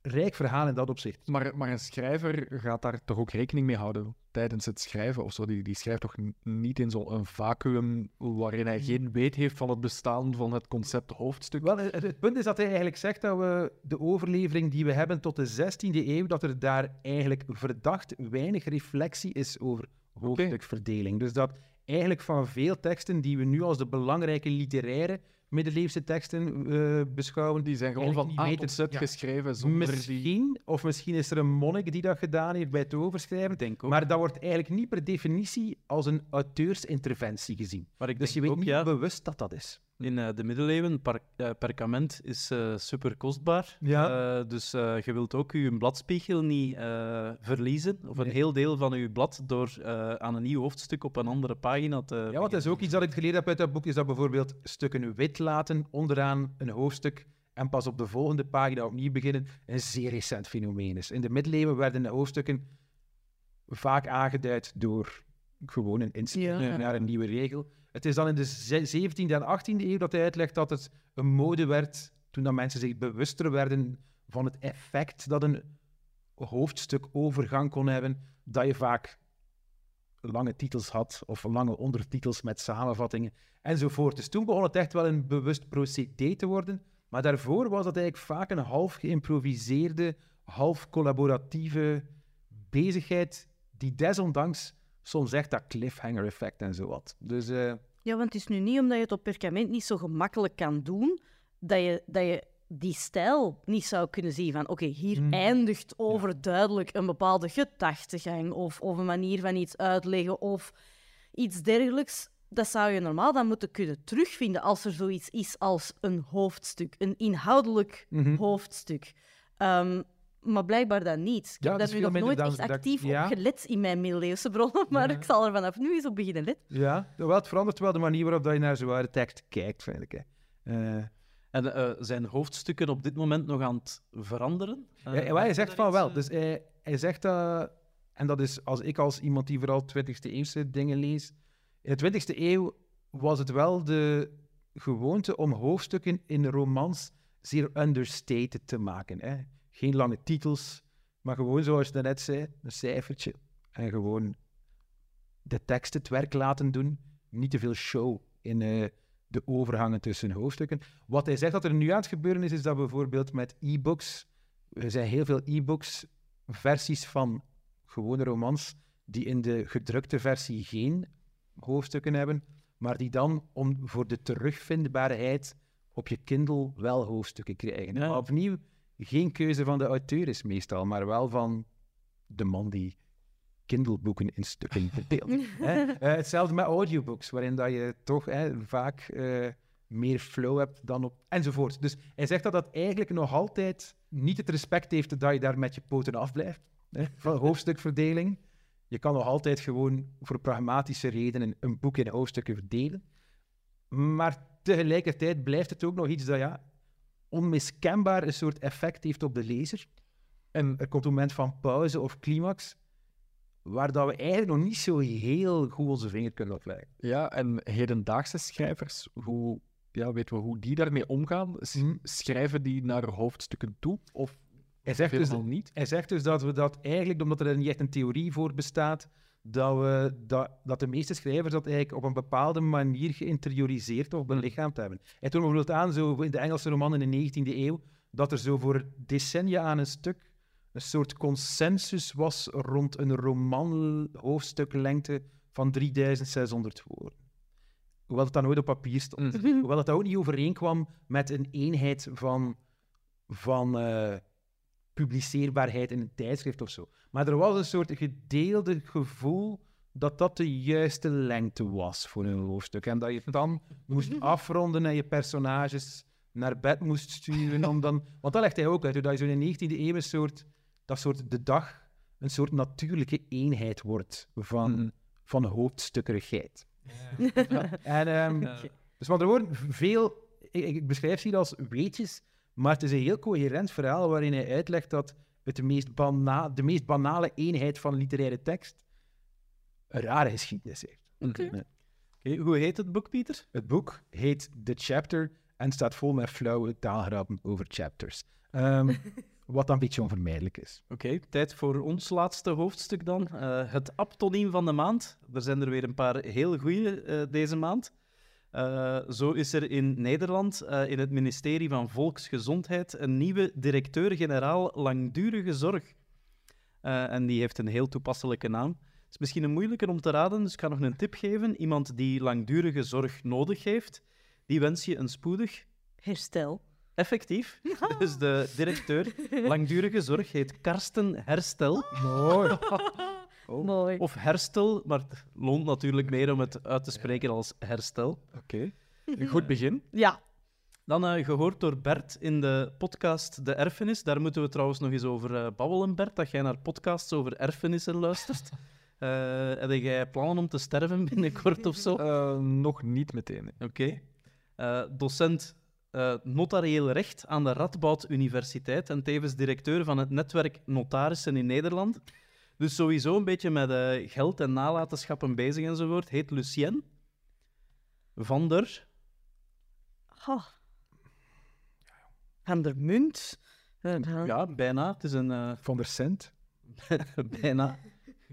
rijk verhaal in dat opzicht. maar, maar een schrijver gaat daar toch ook rekening mee houden tijdens het schrijven of zo. Die, die schrijft toch niet in zo'n vacuüm waarin hij geen weet heeft van het bestaan van het concept hoofdstuk. Wel, het, het punt is dat hij eigenlijk zegt dat we de overlevering die we hebben tot de 16e eeuw, dat er daar eigenlijk verdacht weinig reflectie is over hoofdstukverdeling. Dus dat eigenlijk van veel teksten die we nu als de belangrijke literaire middeleeuwse teksten eh, beschouwen, Die zijn gewoon van A tot Z ja. geschreven zonder die... misschien, of misschien is er een monnik die dat gedaan heeft bij het overschrijven, denk ook. maar dat wordt eigenlijk niet per definitie als een auteursinterventie gezien. Maar ik Dus je weet ook, niet ja, bewust dat dat is. In eh, de middeleeuwen, eh, perkament is eh, super kostbaar. Ja. Eh, dus eh, je wilt ook je bladspiegel niet eh, verliezen, of een Nee. heel deel van je blad, door eh, aan een nieuw hoofdstuk op een andere pagina te... Ja, want dat is ook iets dat ik geleerd heb uit dat boek, is dat bijvoorbeeld stukken wit laten onderaan een hoofdstuk en pas op de volgende pagina opnieuw beginnen, een zeer recent fenomeen is. In de middeleeuwen werden de hoofdstukken vaak aangeduid door gewoon een instelling Ja. naar een nieuwe regel. Het is dan in de ze- 17e en 18e eeuw dat hij uitlegt dat het een mode werd, toen dat mensen zich bewuster werden van het effect dat een hoofdstuk overgang kon hebben, dat je vaak lange titels had of lange ondertitels met samenvattingen enzovoort. Dus toen begon het echt wel een bewust procedé te worden. Maar daarvoor was dat eigenlijk vaak een half geïmproviseerde, half collaboratieve bezigheid, die desondanks soms echt dat cliffhanger-effect en zo had. Dus eh, Ja, want het is nu niet omdat je het op perkament niet zo gemakkelijk kan doen, dat je, dat je die stijl niet zou kunnen zien van oké, hier Hmm. eindigt overduidelijk een bepaalde gedachtegang of, of een manier van iets uitleggen of iets dergelijks. Dat zou je normaal dan moeten kunnen terugvinden als er zoiets is als een hoofdstuk, een inhoudelijk Mhm. hoofdstuk. Ehm, maar blijkbaar dan niet. Ik Ja, heb dat daar nu nog nooit echt actief ja. op gelet in mijn middeleeuwse bronnen, maar Ja. ik zal er vanaf nu eens op beginnen letten. ja, wel, het verandert wel de manier waarop dat je naar zo'n tekst kijkt, vind ik. Hè. Eh, En eh, zijn hoofdstukken op dit moment nog aan het veranderen? Eh, Ja, ja, hij zegt van wel. Dus hij, hij zegt dat, en dat is als ik als iemand die vooral 20e eeuwse dingen lees. In de 20e eeuw was het wel de gewoonte om hoofdstukken in romans zeer understated te maken. Hè. Geen lange titels, maar gewoon zoals je net zei, een cijfertje. En gewoon de tekst het werk laten doen. Niet te veel show in eh, de overgangen tussen hoofdstukken. Wat hij zegt dat er nu aan het gebeuren is, is dat bijvoorbeeld met e-books er zijn heel veel e-books, versies van gewone romans, die in de gedrukte versie geen hoofdstukken hebben, maar die dan om, voor de terugvindbaarheid op je Kindle wel hoofdstukken krijgen. Ja. Opnieuw, geen keuze van de auteur is meestal, maar wel van de man die Kindleboeken in stukken verdeelt. hè. Eh, hetzelfde met audiobooks, waarin dat je toch hè, vaak eh, meer flow hebt dan op... enzovoort. Dus hij zegt dat dat eigenlijk nog altijd niet het respect heeft dat je daar met je poten afblijft, van hoofdstukverdeling. Je kan nog altijd gewoon voor pragmatische redenen een boek in hoofdstukken verdelen. Maar tegelijkertijd blijft het ook nog iets dat ja, onmiskenbaar een soort effect heeft op de lezer. En er komt een moment van pauze of climax, waar dat we eigenlijk nog niet zo heel goed onze vinger kunnen opleggen. Ja, en hedendaagse schrijvers, hoe, ja, weten we hoe die daarmee omgaan? S- Hm. Schrijven die naar hoofdstukken toe? Of Hij zegt, dus, niet? hij zegt dus dat we dat eigenlijk, omdat er niet echt een theorie voor bestaat, dat, we, dat, dat de meeste schrijvers dat eigenlijk op een bepaalde manier geïnterioriseerd of belichaamd hebben. Hij toont bijvoorbeeld aan, zo in de Engelse roman in de 19e eeuw, dat er zo voor decennia aan een stuk een soort consensus was rond een roman hoofdstuklengte van 3600 woorden. hoewel het dan nooit op papier stond. Hoewel het ook niet overeenkwam met een eenheid van, van eh, publiceerbaarheid in een tijdschrift of zo. Maar er was een soort gedeelde gevoel dat dat de juiste lengte was voor een hoofdstuk. En dat je het dan moest afronden en je personages naar bed moest sturen. Om dan, want dat legt hij ook uit, dat je zo in de 19e eeuw een soort, dat soort de dag een soort natuurlijke eenheid wordt van, van hoofdstukkerigheid. En, ehm, Dus met andere woorden, veel, ik, ik beschrijf ze hier als weetjes, maar het is een heel coherent verhaal waarin hij uitlegt dat het de meest, bana de meest banale eenheid van literaire tekst een rare geschiedenis heeft. Oké, Hoe heet het boek, Pieter? Het boek heet The Chapter en staat vol met flauwe taalgrappen over chapters. Ehm, wat dan een beetje onvermijdelijk is. Oké, tijd voor ons laatste hoofdstuk dan. Eh, het aptoniem van de maand. Er zijn er weer een paar heel goede deze maand. Eh, zo is er in Nederland, eh, in het ministerie van Volksgezondheid, een nieuwe directeur-generaal langdurige zorg. Eh, en die heeft een heel toepasselijke naam. Het is misschien een moeilijker om te raden, dus ik ga nog een tip geven. Iemand die langdurige zorg nodig heeft, die wens je een spoedig Herstel. effectief. Dus de directeur langdurige zorg heet Karsten Herstel. Mooi. Mooi. Of Herstel, maar het loont natuurlijk meer om het uit te spreken als herstel. Oké. Een goed begin. Ja. Dan eh, gehoord door Bert in de podcast De Erfenis. Daar moeten we trouwens nog eens over eh, babbelen, Bert, dat jij naar podcasts over erfenissen luistert. Eh heb jij plannen om te sterven binnenkort of zo? Eh, nog niet meteen. Oké. Eh, docent eh, notarieel recht aan de Radboud Universiteit en tevens directeur van het netwerk Notarissen in Nederland. Dus sowieso een beetje met eh, geld en nalatenschappen bezig enzovoort. Heet Lucien van der... Oh. Van der Munt. Eh, Ja, bijna. Het is een... eh, Van der Cent. bijna.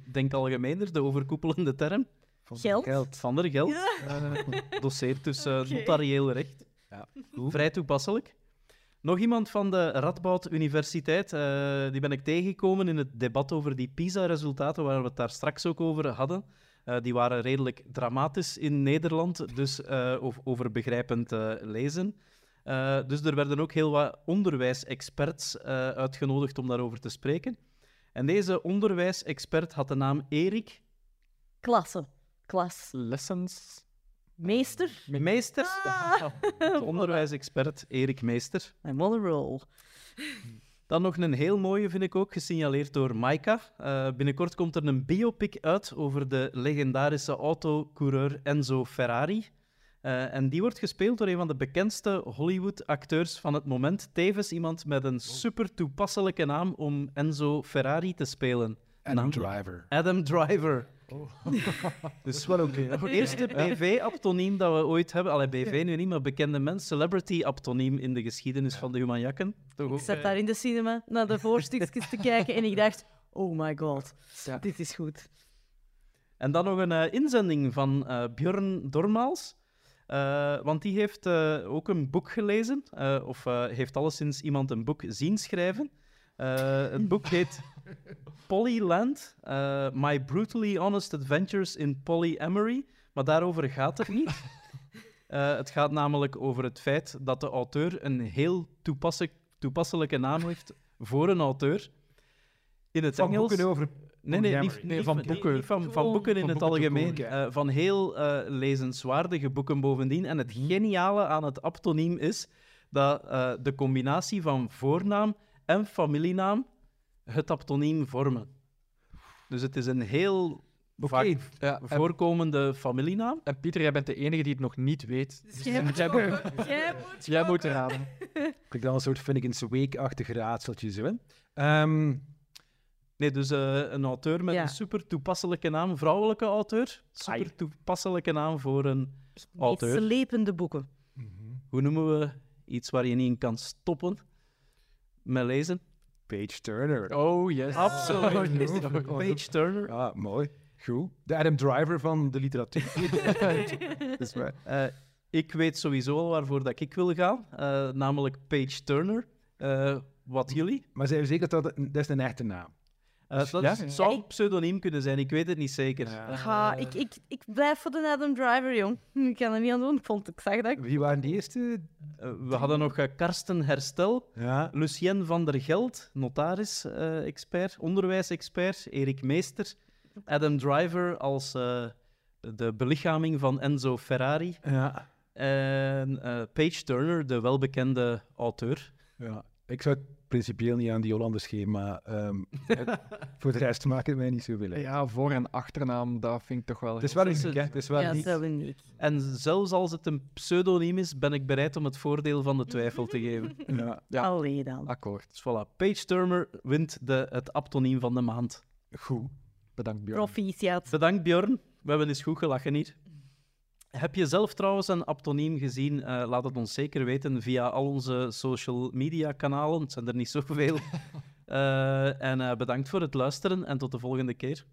Ik denk algemener, de overkoepelende term. Geld. Van der Geld. Doseert dus notarieel recht. Ja. Vrij toepasselijk. Nog iemand van de Radboud Universiteit, eh, die ben ik tegengekomen in het debat over die PISA-resultaten, waar we het daar straks ook over hadden. Eh, die waren redelijk dramatisch in Nederland, dus eh, over, begrijpend lezen. Dus er werden ook heel wat onderwijsexperts uitgenodigd om daarover te spreken. En deze onderwijsexpert had de naam Erik Klasse. Klas. Lessons. Meester. Meester. De onderwijsexpert Erik Meester. I'm on a roll. Dan nog een heel mooie, vind ik ook, gesignaleerd door Maika. Eh, binnenkort komt er een biopic uit over de legendarische autocoureur Enzo Ferrari. Eh, en die wordt gespeeld door een van de bekendste Hollywood-acteurs van het moment. Tevens iemand met een super toepasselijke naam om Enzo Ferrari te spelen. Adam Naam- Driver. Adam Driver. Dus wel oké. Het eerste BV-aptoniem dat we ooit hebben. Allee, BV nu niet, maar bekende mens. Celebrity-aptoniem in de geschiedenis van de Humanjakken. Toch Ik zat daar in de cinema naar de voorstukjes te kijken en ik dacht, oh my god, Ja. dit is goed. En dan nog een eh, inzending van eh Björn Dormaals. Eh, want die heeft eh, ook een boek gelezen, eh, of eh, heeft alleszins iemand een boek zien schrijven. Eh, het boek heet Polyland, eh, My Brutally Honest Adventures in Polyamory. Maar daarover gaat het niet. Eh, het gaat namelijk over het feit dat de auteur een heel toepasselijk, toepasselijke naam heeft voor een auteur. In het Van Engels... boeken over... Nee, nee, niet, Nee, van boeken. niet van, van boeken in van het boeken algemeen. eh, van heel lezenswaardige boeken bovendien. En het geniale aan het aptoniem is dat de combinatie van voornaam en familienaam het aptoniem vormen. Dus het is een heel vaak Ja, en, voorkomende familienaam. en Pieter, jij bent de enige die het nog niet weet. Dus jij moet, jij, moet, jij moet jij moet raden. Klinkt dan een soort Finnegan's Wake-achtig raadseltje, zo, hè? Ehm, Nee, dus eh, een auteur met Ja. een super toepasselijke naam, vrouwelijke auteur. Super Ai. toepasselijke naam voor een Iets auteur. slepende boeken. Hoe noemen we iets waar je niet in kan stoppen met lezen? Page Turner. Oh, yes. Absoluut. Oh, Page Turner. Ah, mooi. Goed. De Adam Driver van de literatuur. dat is waar. Eh, ik weet sowieso al waarvoor dat ik wil gaan, eh, namelijk Page Turner. Eh, wat jullie? Maar zijn we zeker dat dat, dat is een echte naam Eh, dat Ja, is- ja. zou een pseudoniem kunnen zijn, ik weet het niet zeker. Ja, ik, ik, ik blijf voor de Adam Driver, jong. Ik kan er niet aan doen. Ik vond ik zag dat. Wie waren die eerste? Eh, we hadden nog eh, Karsten Herstel, Ja. Lucien van der Geld, notaris-expert, onderwijsexpert, Erik Meester, Adam Driver als eh, de belichaming van Enzo Ferrari Ja. en eh, Page Turner, de welbekende auteur. ja. Ik zou het principieel niet aan die Hollanders maar ehm, voor de rest maakt het mij niet zoveel uit. Ja, voor- en achternaam, dat vind ik toch wel... Het is wel uniek, hè. Het is wel Ja, zo uniek. En zelfs als het een pseudoniem is, ben ik bereid om het voordeel van de twijfel te geven. Ja. Ja. Allee dan. Akkoord. Dus voilà, Page Turner wint de, het aptoniem van de maand. Goed. Bedankt, Björn. Proficiat. Bedankt Bjorn, we hebben eens goed gelachen hier. Heb je zelf trouwens een aptoniem gezien? Eh, laat het ons zeker weten via al onze social media kanalen. Het zijn er niet zoveel. Eh, en eh, bedankt voor het luisteren en tot de volgende keer.